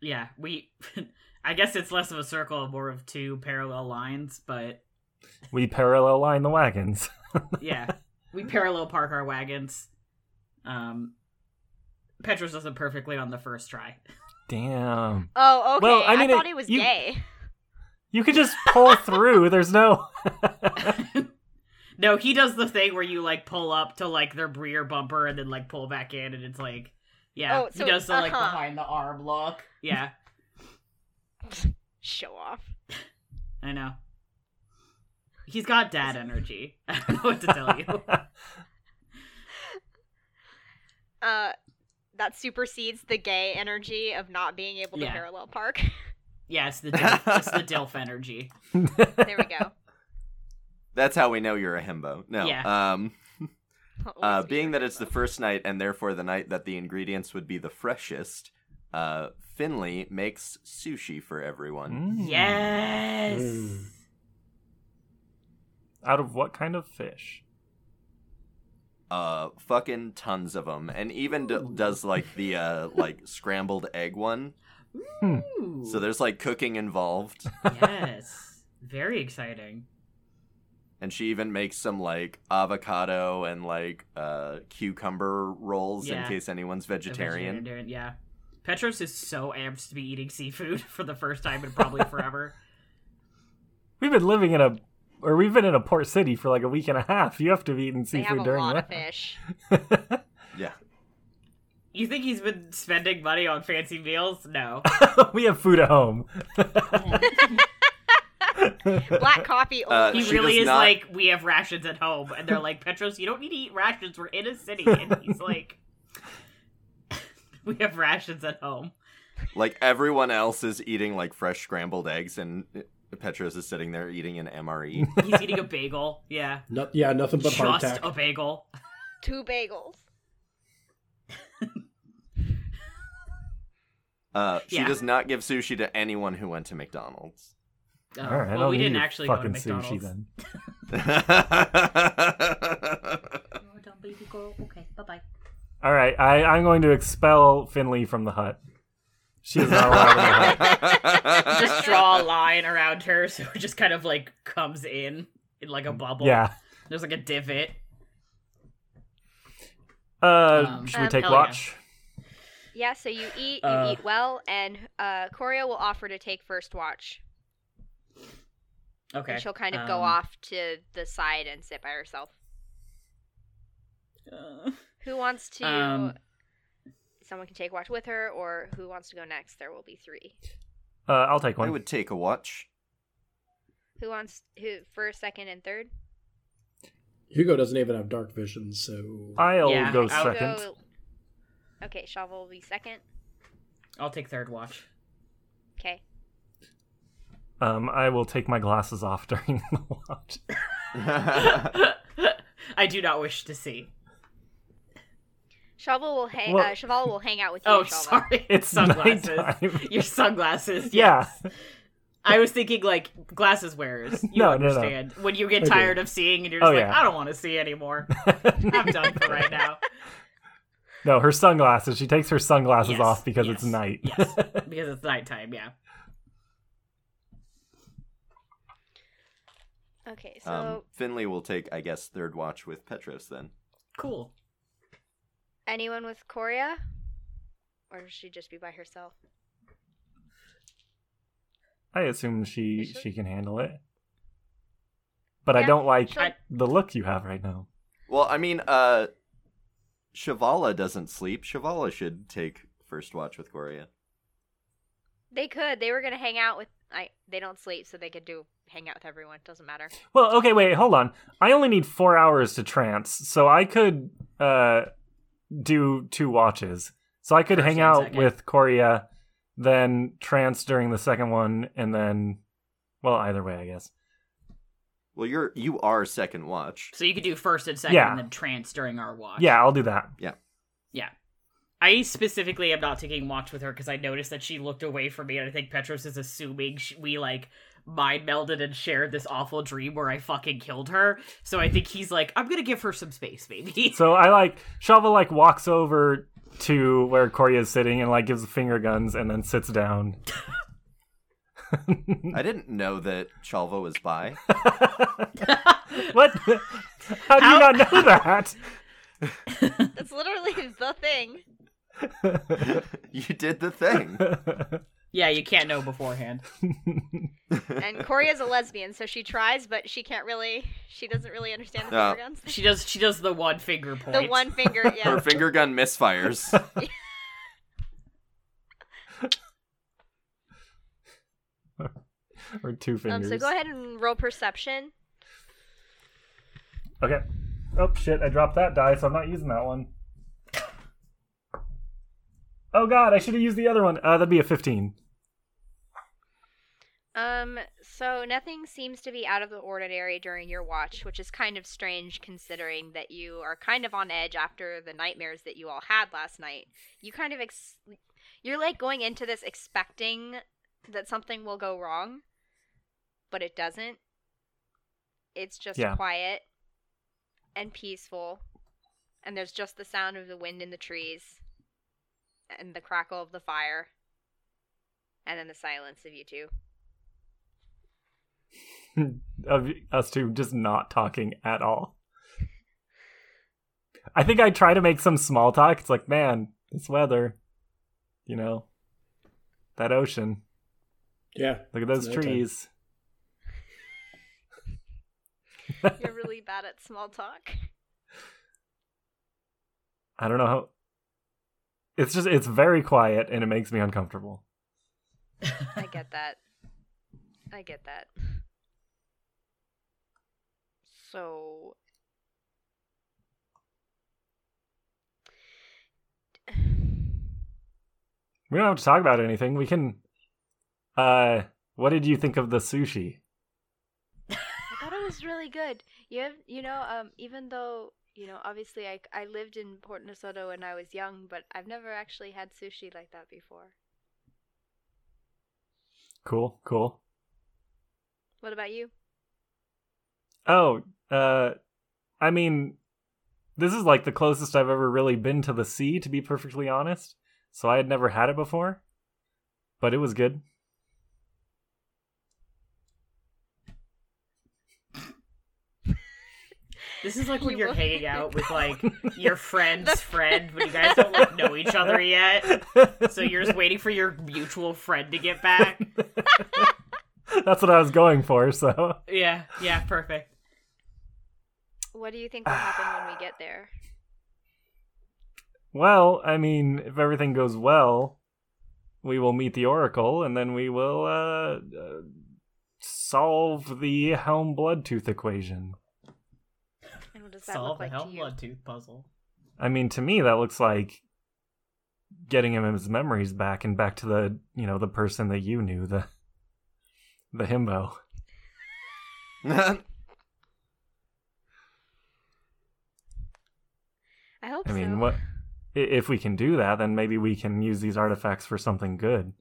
Yeah, we. I guess it's less of a circle, more of two parallel lines, but We parallel line the wagons. yeah, we parallel park our wagons. Um, Petros does it perfectly on the first try. Damn. Oh, okay. Well, I I, mean, thought it- he was you- gay. You could just pull through. There's no. no, he does the thing where you like pull up to like their rear bumper and then like pull back in, and it's like, yeah, Oh, so- he does the like uh-huh. behind the arm look. Yeah, Show off. I know. He's got dad energy. I don't know what to tell you. Uh, that supersedes the gay energy of not being able to Yeah. parallel park. Yeah, it's the Dilf, it's the Dilf energy. there we go. That's how we know you're a himbo. No. Yeah. Um, uh, being that it's the first night and therefore the night that the ingredients would be the freshest, uh, Finley makes sushi for everyone. Mm. Yes. Mm. Out of what kind of fish? Uh, fucking tons of them, and even d- does like the uh like scrambled egg one. Ooh. So there's like cooking involved, yes, very exciting. And she even makes some like avocado and like uh cucumber rolls Yeah. in case anyone's vegetarian. vegetarian, Yeah. Petros is so amped to be eating seafood for the first time in probably forever. We've been living in a, or we've been in a port city for like a week and a half. You have to have eaten They seafood have a during lot of that. fish. Yeah. You think he's been spending money on fancy meals? No. we have food at home. Black coffee Uh. He really is not- like, we have rations at home. And they're like, Petros, you don't need to eat rations. We're in a city. And he's like, we have rations at home. Like everyone else is eating like fresh scrambled eggs, and Petros is sitting there eating an MRE. He's eating a bagel. Yeah. No, yeah, nothing but Just hardtack. a bagel. Two bagels. Uh, she Yeah. does not give sushi to anyone who went to McDonald's. Oh, All right, well, don't we didn't your actually go to fucking McDonald's. sushi then. Oh, dumb baby girl. Okay, bye bye. All right, I, I'm going to expel Finley from the hut. She is not allowed in the hut. Just draw a line around her so it just kind of like comes in in like a bubble. Yeah. There's like a divot. Uh, Um, should we Um, take hell yeah. watch? Yeah, so you eat, you Uh. eat well, and uh, Coria will offer to take first watch. Okay. And she'll kind of go um, off to the side and sit by herself. uh, Who wants to? Um, someone can take watch with her, or who wants to go next? There will be three. Uh, I'll take one. I would take a watch. Who wants who first, second, and third? Hugo doesn't even have dark vision, so I'll Yeah, go I'll second. Go... Okay, Shovel will be second. I'll take third watch. Okay. Um, I will take my glasses off during the watch. I do not wish to see. Shovel will hang. Well- uh, Cheval will hang out with you. Oh, Shovel. sorry. It's sunglasses. nighttime. Your sunglasses. Yeah. I was thinking like glasses wearers. You No, no, no. when you get I do. tired of seeing and you're just Oh, like, yeah. I don't want to see anymore. I'm done for right now no, her sunglasses. She takes her sunglasses Yes, off because it's night. yes. because it's nighttime. Yeah. Okay, so um, Finley will take, I guess, third watch with Petros then. Cool. anyone with Coria, or does she just be by herself? I assume she Is she- she can handle it. But I don't like she'll- the look you have right now. Well, I mean, uh, Shavala doesn't sleep. Shavala should take first watch with Coria. They could. They were gonna hang out with. I. They don't sleep, so they could do hang out with everyone. It Doesn't matter. Well, okay, wait, hold on. I only need four hours to trance, so I could uh do two watches. So I could First hang out second. with Coria, then trance during the second one, and then well, either way, I guess. Well, you're you are second watch. So you could do first and second, Yeah. and then trance during our watch. Yeah, I'll do that. Yeah. Yeah. I specifically am not taking watch with her because I noticed that she looked away from me, and I think Petros is assuming sh- we like mind melded and shared this awful dream where I fucking killed her. So I think he's like, I'm gonna give her some space, maybe. So I like Shava like walks over to where Coria is sitting and like gives the finger guns and then sits down. I didn't know that Shalva was bi. what? How do you not know that? That's literally the thing. you did the thing. yeah, you can't know beforehand. And Corey is a lesbian, so she tries, but she can't really. She doesn't really understand the Yeah. finger guns. She does. She does the one finger point. The one finger, yeah. Her finger gun misfires. or two Um, fingers. so go ahead and roll perception. Okay. Oh shit! I dropped that die, so I'm not using that one. Oh god! I should have used the other one. Uh, that'd be a 15. Um, so nothing seems to be out of the ordinary during your watch, which is kind of strange considering that you are kind of on edge after the nightmares that you all had last night. You kind of ex- you're like going into this expecting that something will go wrong, but it doesn't. It's just Yeah. quiet and peaceful, and there's just the sound of the wind in the trees and the crackle of the fire and then the silence of you two. Of us two just not talking at all. I think I try to make some small talk. It's like, man, this weather, you know, that ocean. Yeah. Look at those trees. You're really bad at small talk. I don't know how. It's just it's very quiet and it makes me uncomfortable. I get that. I get that. So We don't have to talk about anything. We can. Uh, what did you think of the sushi? I thought it was really good. You have, you know, um, even though you know, obviously, I I lived in Port Nasoto when I was young, but I've never actually had sushi like that before. Cool, cool. What about you? Oh, uh, I mean, this is like the closest I've ever really been to the sea, to be perfectly honest. So I had never had it before, but it was good. This is like when You you're hanging out with like your friend's friend when you guys don't like know each other yet. So you're just waiting for your mutual friend to get back. That's what I was going for. So Yeah, yeah, perfect. What do you think will happen when we get there? Well, I mean, if everything goes well, we will meet the Oracle, and then we will uh, uh solve the Helm Bloodtooth equation. And what does that Solve look the Helm to you? Bloodtooth puzzle. I mean, to me, that looks like getting him his memories back and back to the you know the person that you knew the the himbo. I hope I mean, so. what if we can do that? Then maybe we can use these artifacts for something good.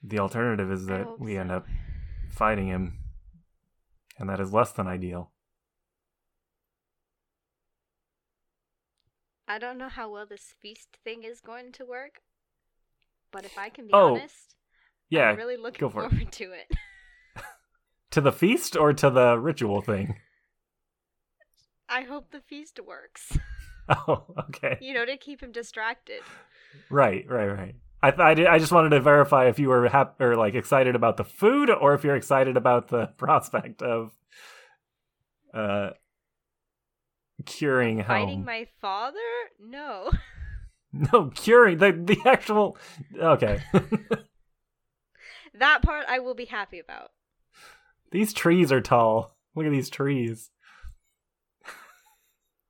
The alternative is that we end up fighting him, and that is less than ideal. I don't know how well this feast thing is going to work, but if I can be Oh, honest, Yeah, I'm really looking for it. forward to it. to the feast or to the ritual thing. I hope the feast works. Oh, okay. You know, to keep him distracted. Right, right, right. I th- I, did, I just wanted to verify if you were hap- or like excited about the food or if you're excited about the prospect of uh, curing Fighting my father? No. No, curing the the actual. Okay, that part I will be happy about. these trees are tall. Look at these trees.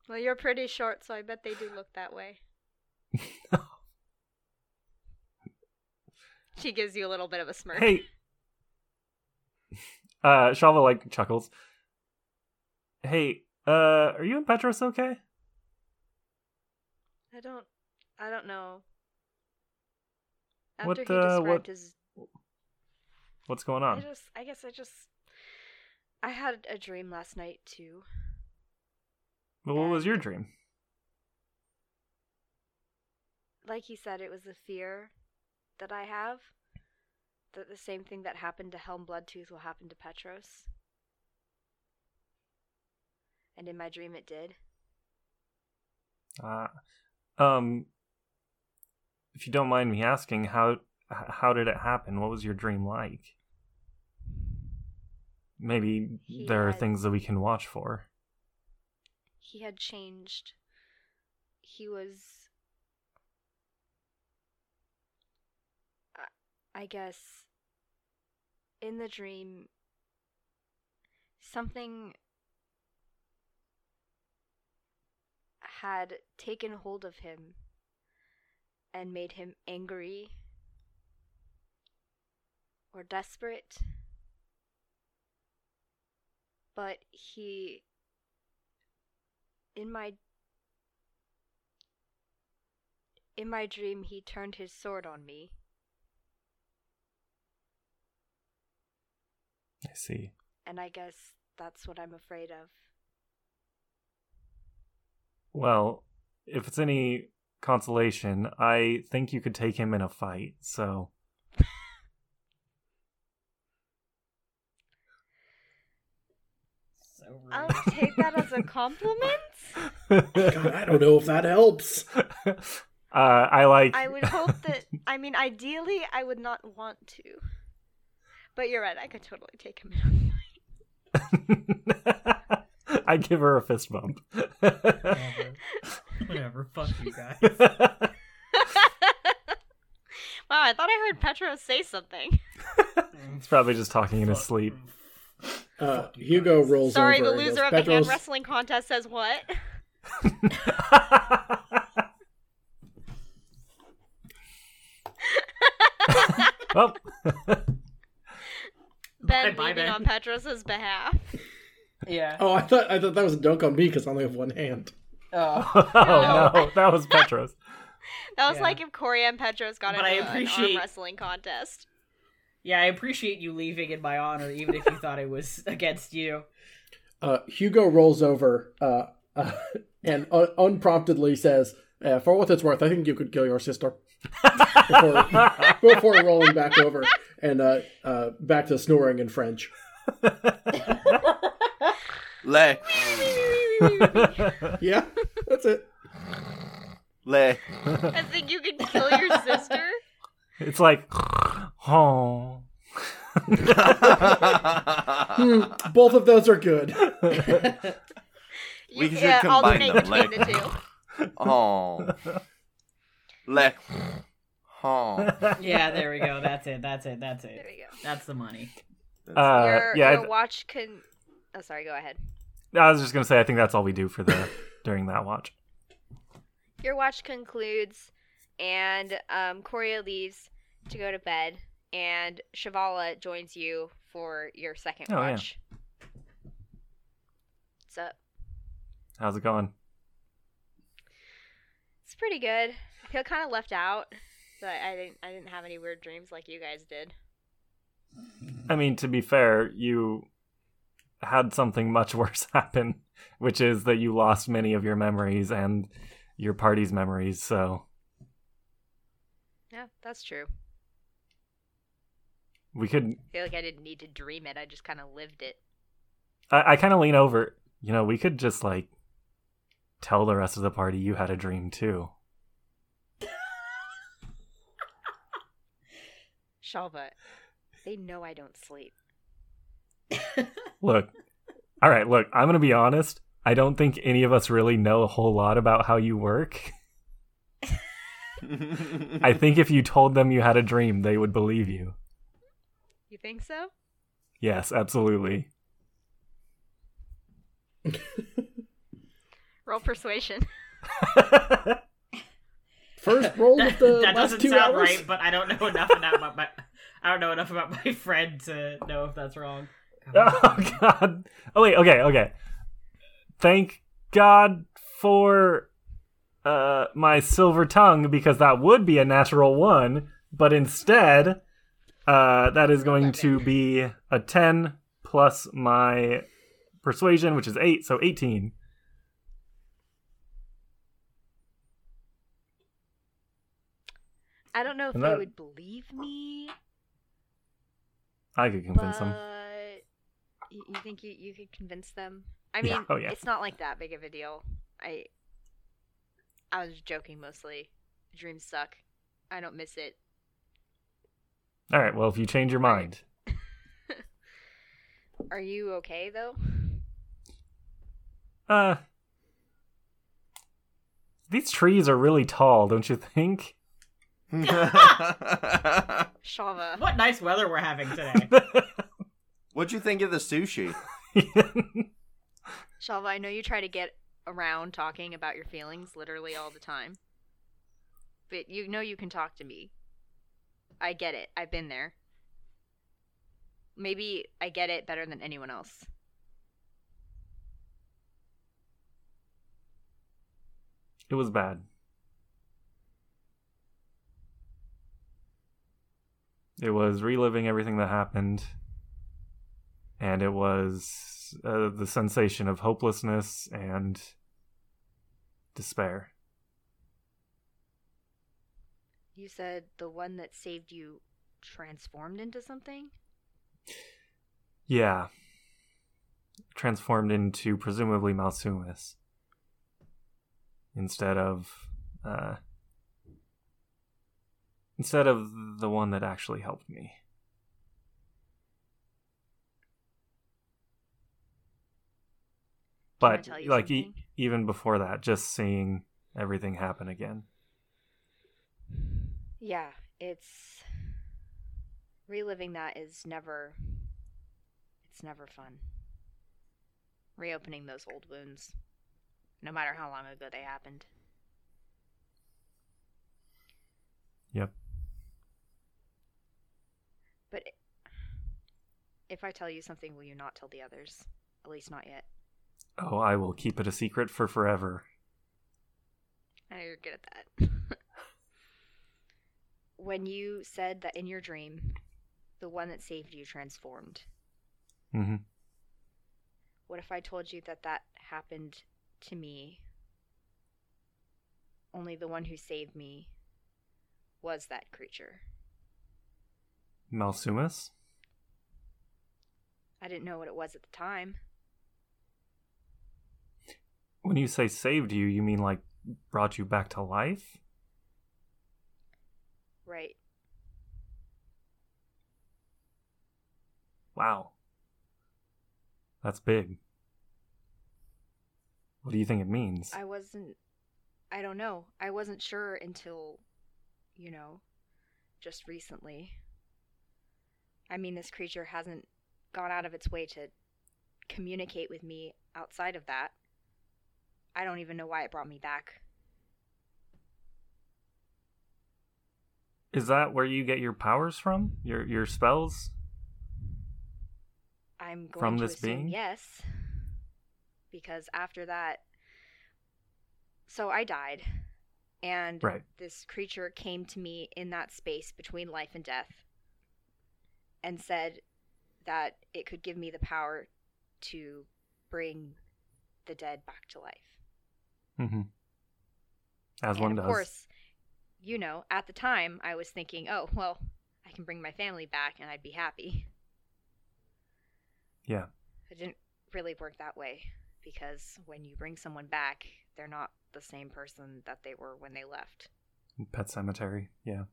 Well, you're pretty short, so I bet they do look that way. she gives you a little bit of a smirk. Hey, uh, Shalva like chuckles. Hey, uh, are you and Petros okay? I don't. I don't know. What, After he uh, described what- his, What's going I on? just. I guess I just. I had a dream last night too. Well, what was your dream? Like you said, it was a fear that I have. That the same thing that happened to Helm Bloodtooth will happen to Petros. And in my dream, it did. Uh, um, if you don't mind me asking, how how did it happen? What was your dream like? Maybe He there are things that we can watch for. He had changed. He was. I- guess. In the dream. Something. had taken hold of him and made him angry or desperate. But he in my in my dream he turned his sword on me I see. and i guess that's what i'm afraid of Well, if it's any consolation, I think you could take him in a fight. So So rude. i'll take that as a compliment God, I don't know if that helps. uh, I like. i would hope that i mean ideally i would not want to but you're right i could totally take him in I give her a fist bump. Whatever. Whatever. Fuck you guys. wow i thought i heard Petro say something He's probably just talking in his sleep. Uh, Fuck you Hugo guys. rolls sorry over. the loser goes, of the hand wrestling contest says what well, ben Bye, leaving Ben. on petros's behalf Yeah. Oh, I thought I thought that was a dunk on me because I only have one hand. Oh. oh no, that was Petros. That was Yeah. like if Corey and Petros got But I into an arm wrestling contest. Yeah, I appreciate you leaving in my honor, even if you thought it was against you. Uh, Hugo rolls over uh, uh, and un- unpromptedly says, uh, "For what it's worth, I think you could kill your sister." before, before rolling back over and uh, uh, back to snoring in French. Le, Yeah, that's it. le. I think you could kill your sister. It's like, oh. Hmm, both of those are good. We should yeah, combine them, between like- the two. oh. Le. Oh. Yeah, there we go. That's it. That's it. That's it. There we go. That's the money. Uh, your yeah, I your th- watch can. Oh, sorry. Go ahead. I was just gonna say I think that's all we do for the during that watch. Your watch concludes, and um, Coria leaves to go to bed, and Shavala joins you for your second Oh, yeah. watch. What's up? How's it going? It's pretty good. I feel kind of left out. But I didn't. I didn't have any weird dreams like you guys did. I mean, to be fair, you had something much worse happen, which is that you lost many of your memories and your party's memories. So Yeah, that's true. we could. I feel like I didn't need to dream it. I just kind of lived it. I, I kind of lean over. You know, we could just like tell the rest of the party you had a dream too. Shalva, they know I don't sleep. Look, All right, look, I'm going to be honest. I don't think any of us really know a whole lot about how you work. I think if you told them you had a dream, they would believe you. You think so? Yes, absolutely. Roll persuasion. First roll that, of the that last doesn't two sound hours. right, but I don't know enough about my. I don't know enough about my friend to know if that's wrong. oh god. Oh wait, okay, okay. Thank God for uh my silver tongue because that would be a natural one, but instead uh that is going to be a 10 plus my persuasion which is 8, so 18. I don't know if And they that- would believe me, I could convince but them. you, think you, you could convince them? I Yeah, mean, oh, yeah. it's not like that big of a deal. I I was joking mostly. Dreams suck. I don't miss it. All right, well if you change your mind. Are you okay though? Uh These trees are really tall, don't you think? Shava. What nice weather we're having today. What'd you think of the sushi? Shalva, I know you try to get around talking about your feelings literally all the time. But you know you can talk to me. I get it. I've been there. Maybe I get it better than anyone else. It was bad. It was reliving everything that happened, and it was uh, the sensation of hopelessness and despair. You said the one that saved you transformed into something? Yeah. Transformed into presumably Malsumus. Instead of uh instead of the one that actually helped me. But like something? Even before that, just seeing everything happen again. Yeah, it's reliving that is never it's never fun. Reopening those old wounds, no matter how long ago they happened. Yep. But if I tell you something, will you not tell the others? At least not yet. Oh, I will keep it a secret for forever. I know you're good at that. when you said that in your dream, the one that saved you transformed, hmm what if I told you that that happened to me? Only the one who saved me was that creature. Malsumus? I didn't know what it was at the time. When you say saved you, you mean like brought you back to life? Right. Wow. That's big. What do you think it means? I wasn't. I don't know. I wasn't sure until, you know, just recently. I mean, this creature hasn't gone out of its way to communicate with me outside of that. I don't even know why it brought me back. Is that where you get your powers from? Your your spells? I'm going From to this assume being? yes. Because after that so I died and Right. this creature came to me in that space between life and death and said that it could give me the power to bring the dead back to life. Mm-hmm. As and one does. of course, you know, at the time I was thinking, "Oh, well, I can bring my family back and I'd be happy." Yeah. It didn't really work that way because when you bring someone back, they're not the same person that they were when they left. Pet Sematary. Yeah.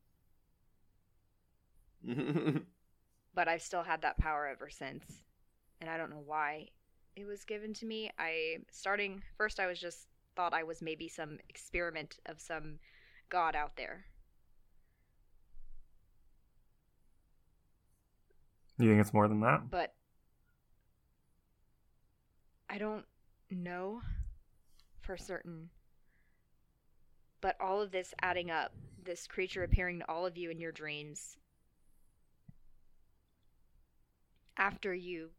But I've still had that power ever since. And I don't know why it was given to me. I starting first I was just thought I was maybe some experiment of some god out there. You think it's more than that? But I don't know for certain. But all of this adding up, this creature appearing to all of you in your dreams after you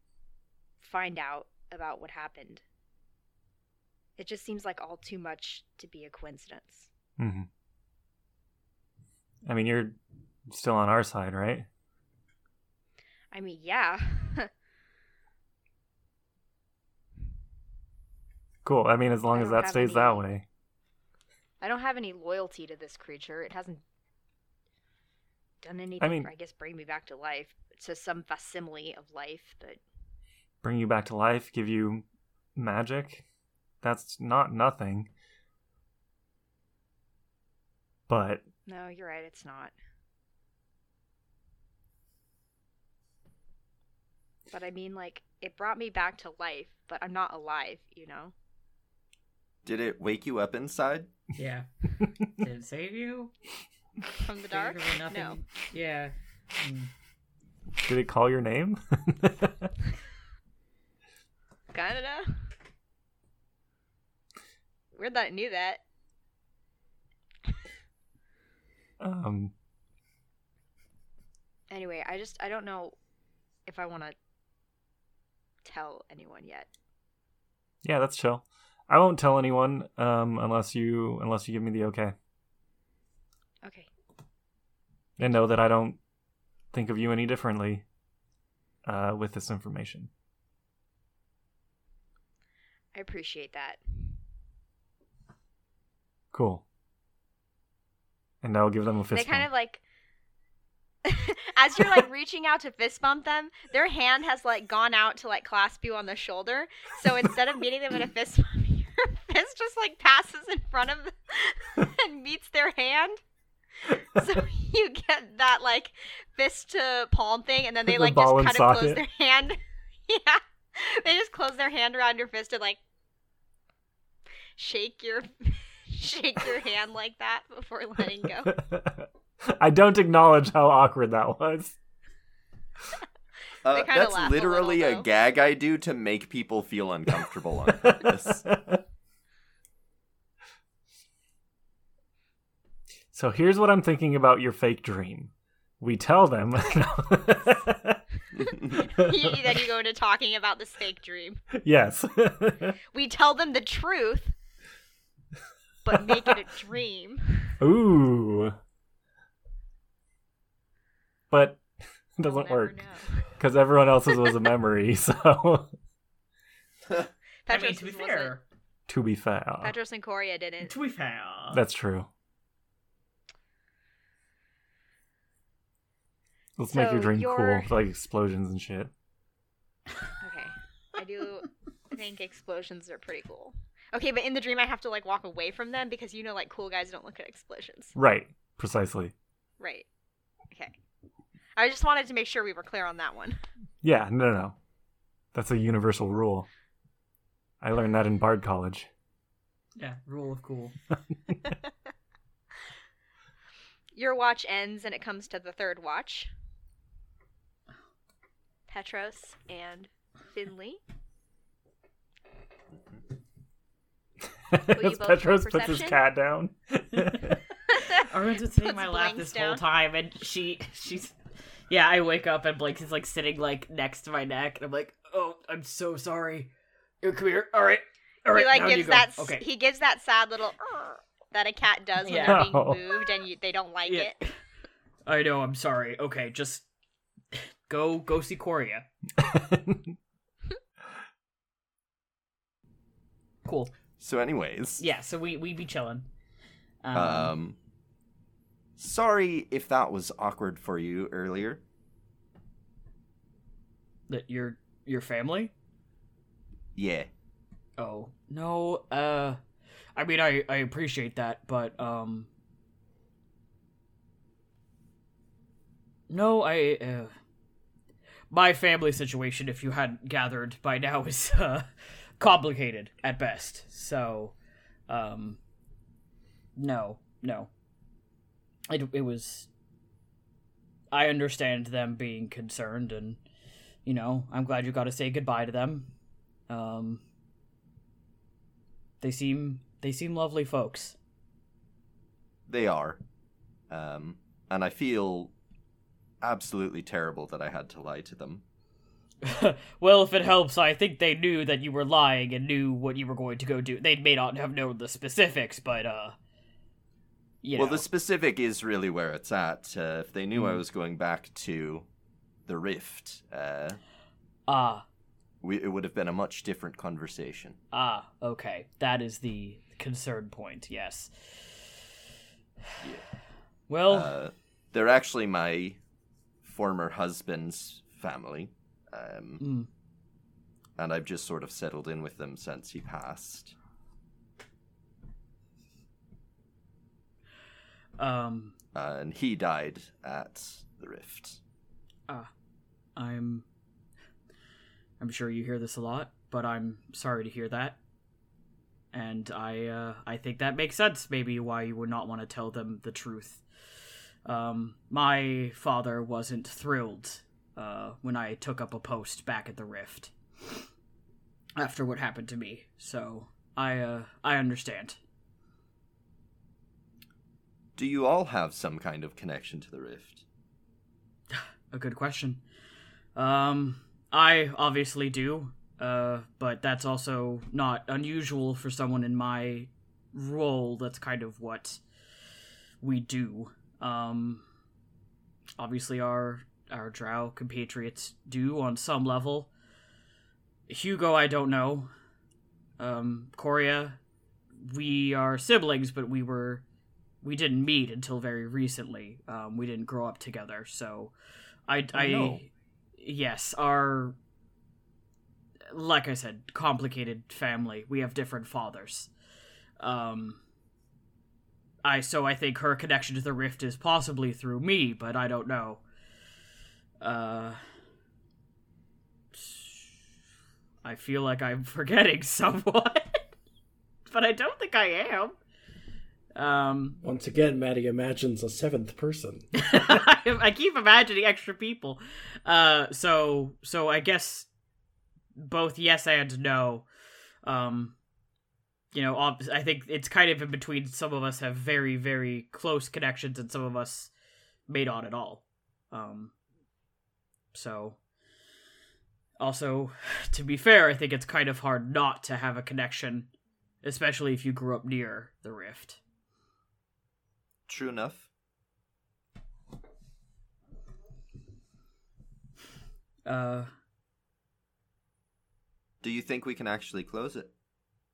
find out about what happened. It just seems like all too much to be a coincidence. hmm I mean, you're still on our side, right? I mean, yeah. Cool. I mean, as long as that stays any- that way. I don't have any loyalty to this creature. It hasn't done anything. I mean- for, I guess bring me back to life. To some facsimile of life, but Bring you back to life, give you magic. That's not nothing. But no, you're right. It's not. But I mean, like, it brought me back to life, but I'm not alive. You know. Did it wake you up inside? Yeah. Did it save you? From the dark? Nothing. No. Yeah. Mm. did it call your name? Canada? Weird that it knew that. um, Anyway, I just I don't know if I want to tell anyone yet. yeah, that's chill. I won't tell anyone um, unless you unless you give me the okay. Okay. And know that I don't think of you any differently uh, with this information. I appreciate that. Cool. And I'll give them a fist bump. they kind bump. of like as you're like reaching out to fist bump them, their hand has like gone out to like clasp you on the shoulder. So instead of meeting them in a fist bump, your fist just like passes in front of them and meets their hand. So you get that like fist to palm thing, and then they The like just kind of close their hand. yeah, they just close their hand around your fist and like shake your shake your hand like that before letting go. I don't acknowledge how awkward that was. Uh, that's laugh a literally little, a gag I do to make people feel uncomfortable on purpose. so here's what I'm thinking about your fake dream. We tell them. You- then you go into talking about this fake dream. yes. We tell them the truth, but make it a dream. Ooh. But it doesn't never work because everyone else's was a memory. So I mean, to be wasn't. fair, to be fair, Petros and Coria didn't. to be fair, that's true. Let's make your dream you're- cool, like explosions and shit. Okay, I do think explosions are pretty cool. Okay, but in the dream, I have to like walk away from them because you know, like cool guys don't look at explosions. Right, precisely. Right. Okay. I just wanted to make sure we were clear on that one. Yeah, no, no, no. That's a universal rule. I learned that in Bard College. yeah, rule of cool. Your watch ends and it comes to the third watch. Petros and Finley. you As Petros puts his cat down. Armin's been sitting in my lap blinks this whole time, and she, she's, yeah. I wake up and Blake is like sitting like next to my neck, and I'm like, oh, I'm so sorry. Come here. All right, all right. he like down you gives go. that Okay. he gives that sad little that a cat does when Yeah. they're being moved and you, they don't like Yeah. it. I know. I'm sorry. Okay, just go go see Coria. Cool. So, anyways, Yeah. So we we be chilling. Um, um, sorry if that was awkward for you earlier. that your your family. Yeah. Oh no. Uh, I mean, I I appreciate that, but um. No, I. Uh, my family situation, if you hadn't gathered by now, is uh, complicated at best. So, um, no, no. It it was. I understand them being concerned, and you know, I'm glad you got to say goodbye to them. Um, they seem they seem lovely folks. They are. Um, and I feel absolutely terrible that I had to lie to them. well, if it helps, I think they knew that you were lying and knew what you were going to go do. They may not have known the specifics, but uh, you well, know. the specific is really where it's at. Uh, if they knew I Mm. was going back to the Rift, uh, ah we, it would have been a much different conversation. ah okay, that is the concern point. Yes. Well, Uh, they're actually my former husband's family, um, mm, and I've just sort of settled in with them since he passed. um, Uh, and he died at the Rift. Ah. I'm I'm sure you hear this a lot, but I'm sorry to hear that. And I uh I think that makes sense maybe why you would not want to tell them the truth. Um my father wasn't thrilled uh when I took up a post back at the Rift after what happened to me. So I uh I understand. Do you all have some kind of connection to the Rift? a good question. Um, I obviously do, uh, but that's also not unusual for someone in my role. That's kind of what we do. Um, obviously, our our Drow compatriots do on some level. Hugo, I don't know. Um, Coria, we are siblings, but we were we didn't meet until very recently. Um, we didn't grow up together, so I, I, no. yes, our, like I said, complicated family. We have different fathers. Um, I so I think her connection to the rift is possibly through me, but I don't know. Uh, I feel like I'm forgetting someone, but I don't think I am. Um, Once again, Maddie imagines a seventh person. I keep imagining extra people. Uh, so so I guess both yes and no. Um, you know, ob- I think it's kind of in between. Some of us have very very close connections, and some of us may not at all. Um, so also, to be fair, I think it's kind of hard not to have a connection, especially if you grew up near the rift. True enough. Uh, Do you think we can actually close it?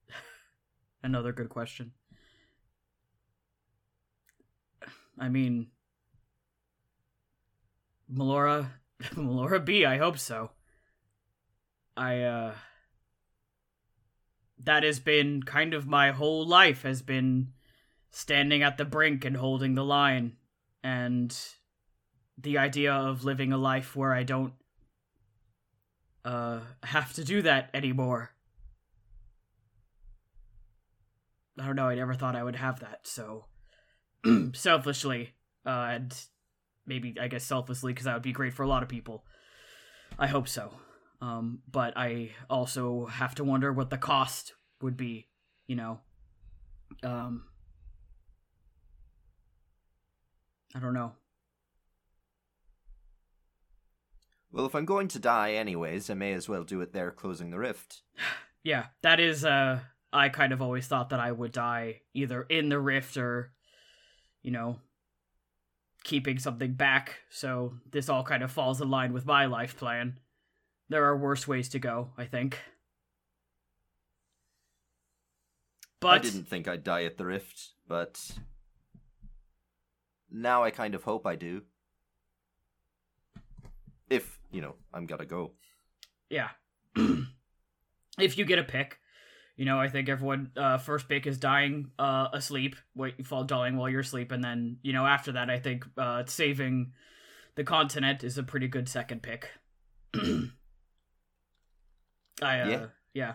Another good question. I mean, Melora, Melora B. I hope so. I uh, that has been kind of my whole life has been standing at the brink and holding the line, and the idea of living a life where I don't uh have to do that anymore. I don't know. I never thought I would have that. So selfishly, uh, and maybe I guess selflessly, because that would be great for a lot of people. I hope so. Um, but I also have to wonder what the cost would be. You know. Um. I don't know. Well, if I'm going to die anyways, I may as well do it there closing the rift. Yeah, that is. Uh, I kind of always thought that I would die either in the rift or, you know, keeping something back. So this all kind of falls in line with my life plan. There are worse ways to go, I think. But I didn't think I'd die at the rift, but now I kind of hope I do. If, you know, I'm gonna go. yeah. if you get a pick, you know, I think everyone uh first pick is dying uh asleep, wait you fall dying while you're asleep, and then, you know, after that I think uh saving the continent is a pretty good second pick. I uh, Yeah. yeah.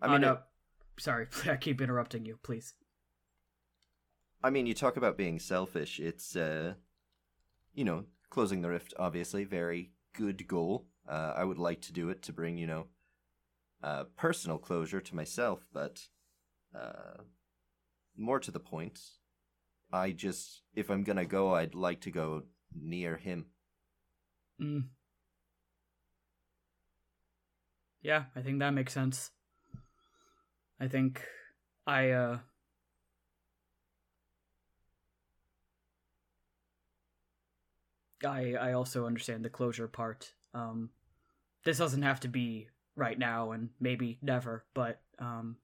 I oh mean, no, it- sorry, I keep interrupting you. Please. I mean, you talk about being selfish. It's, uh, you know, closing the rift. Obviously, very good goal. Uh, I would like to do it to bring, you know, uh, personal closure to myself, but uh, more to the point, I just, if I'm gonna go, I'd like to go near him. Mm. Yeah, I think that makes sense. I think I uh I I also understand the closure part. Um this doesn't have to be right now and maybe never, but um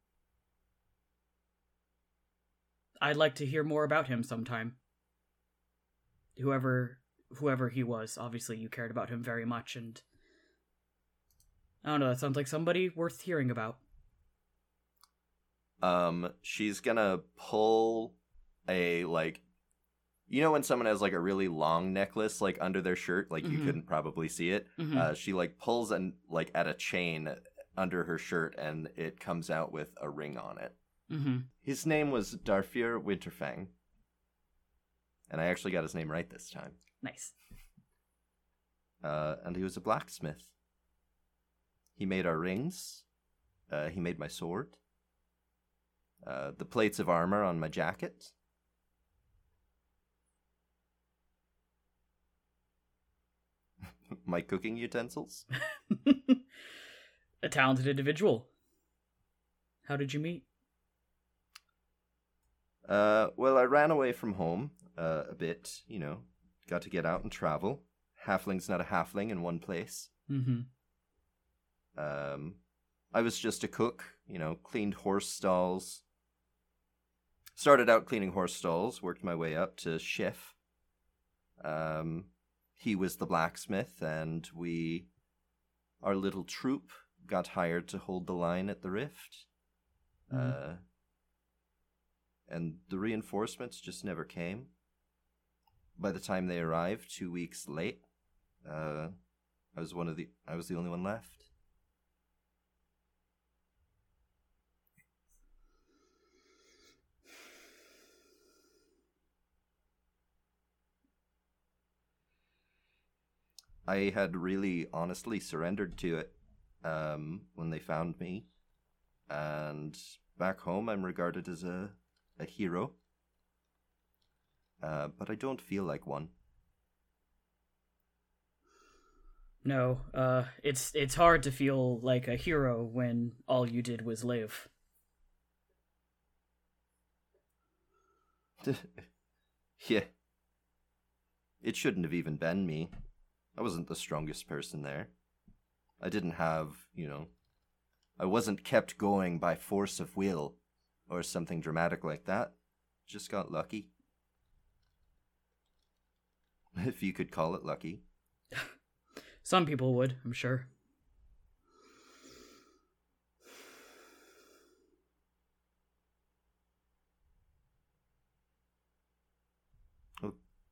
I'd like to hear more about him sometime. Whoever whoever he was, obviously you cared about him very much and I don't know, that sounds like somebody worth hearing about. Um, she's gonna pull a like, you know, when someone has like a really long necklace like under their shirt, like you Mhm. couldn't probably see it. Mhm. Uh, she like pulls and like at a chain under her shirt, and it comes out with a ring on it. mm-hmm. His name was Darfir Winterfang, and I actually got his name right this time. Nice. Uh, and he was a blacksmith. He made our rings. Uh, he made my sword. Uh, the plates of armor on my jacket. My cooking utensils. a talented individual. How did you meet? Uh, well, I ran away from home uh, a bit, you know, got to get out and travel. Halfling's not a halfling in one place. Mm-hmm. Um, I was just a cook, you know, cleaned horse stalls. Started out cleaning horse stalls, worked my way up to chef. Um, he was the blacksmith, and we, our little troop, got hired to hold the line at the rift. Uh, and the reinforcements just never came. By the time they arrived, two weeks late, uh, I was one of the I was the only one left. I had really honestly surrendered to it um, when they found me, and back home I'm regarded as a a hero. Uh, but I don't feel like one. No, uh, it's it's hard to feel like a hero when all you did was live. yeah. It shouldn't have even been me. I wasn't the strongest person there. I didn't have, you know, I wasn't kept going by force of will or something dramatic like that. Just got lucky. If you could call it lucky. Some people would, I'm sure.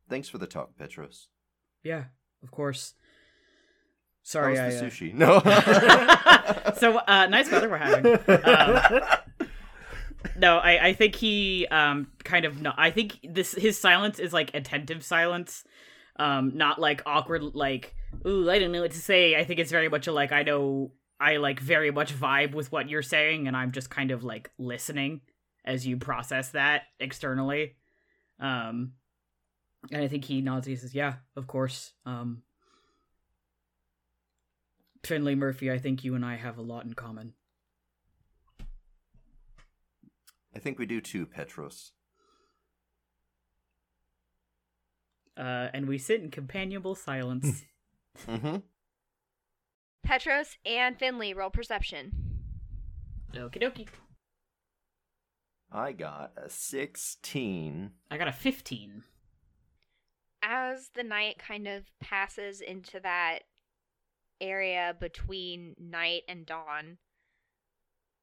Thanks for the talk, Petros. Yeah, of course. Sorry, I. the uh, sushi? No. so uh, nice weather we're having. Um, no, I, I think he um kind of no. I think this his silence is like attentive silence, um, not like awkward like ooh I don't know what to say. I think it's very much a like I know I like very much vibe with what you're saying, and I'm just kind of like listening as you process that externally. Um, and I think he nods. He says, "Yeah, of course." Um, Finley Murphy, I think you and I have a lot in common. I think we do too, Petros. Uh, and we sit in companionable silence. Mm-hmm. Petros and Finley roll perception. Okie dokie. I got a 16. I got a 15. As the night kind of passes into that area between night and dawn,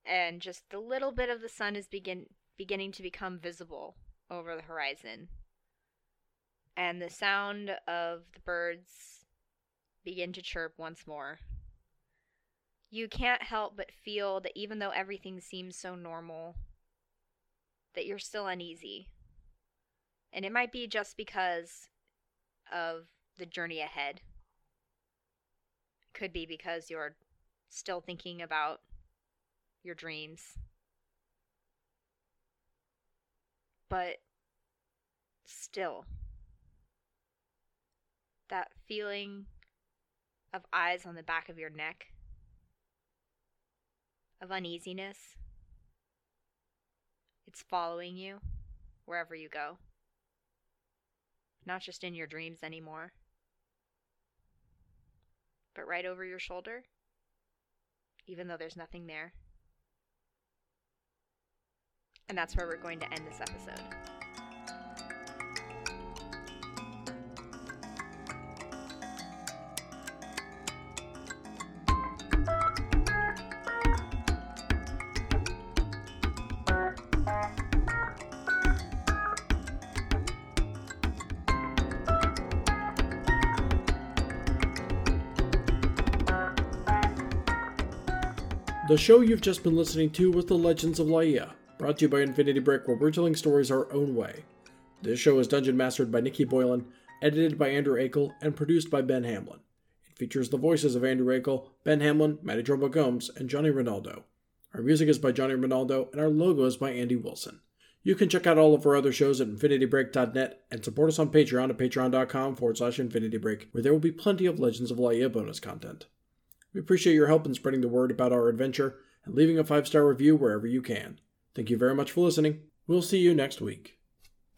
and just a little bit of the sun is begin beginning to become visible over the horizon, and the sound of the birds begin to chirp once more. You can't help but feel that even though everything seems so normal, that you're still uneasy. And it might be just because of the journey ahead. Could be because you're still thinking about your dreams. But still, that feeling of eyes on the back of your neck, of uneasiness, it's following you wherever you go. Not just in your dreams anymore, but right over your shoulder, even though there's nothing there. And that's where we're going to end this episode. The show you've just been listening to was The Legends of Laia, brought to you by Infinity Brick, where we're telling stories our own way. This show is dungeon mastered by Nikki Boylan, edited by Andrew Akel, and produced by Ben Hamlin. It features the voices of Andrew Akel, Ben Hamlin, Matty Trumbo Gomes, and Johnny Ronaldo. Our music is by Johnny Ronaldo, and our logo is by Andy Wilson. You can check out all of our other shows at infinitybreak.net and support us on Patreon at patreon.com forward slash infinitybreak, where there will be plenty of Legends of Laia bonus content. We appreciate your help in spreading the word about our adventure and leaving a five star review wherever you can. Thank you very much for listening. We'll see you next week.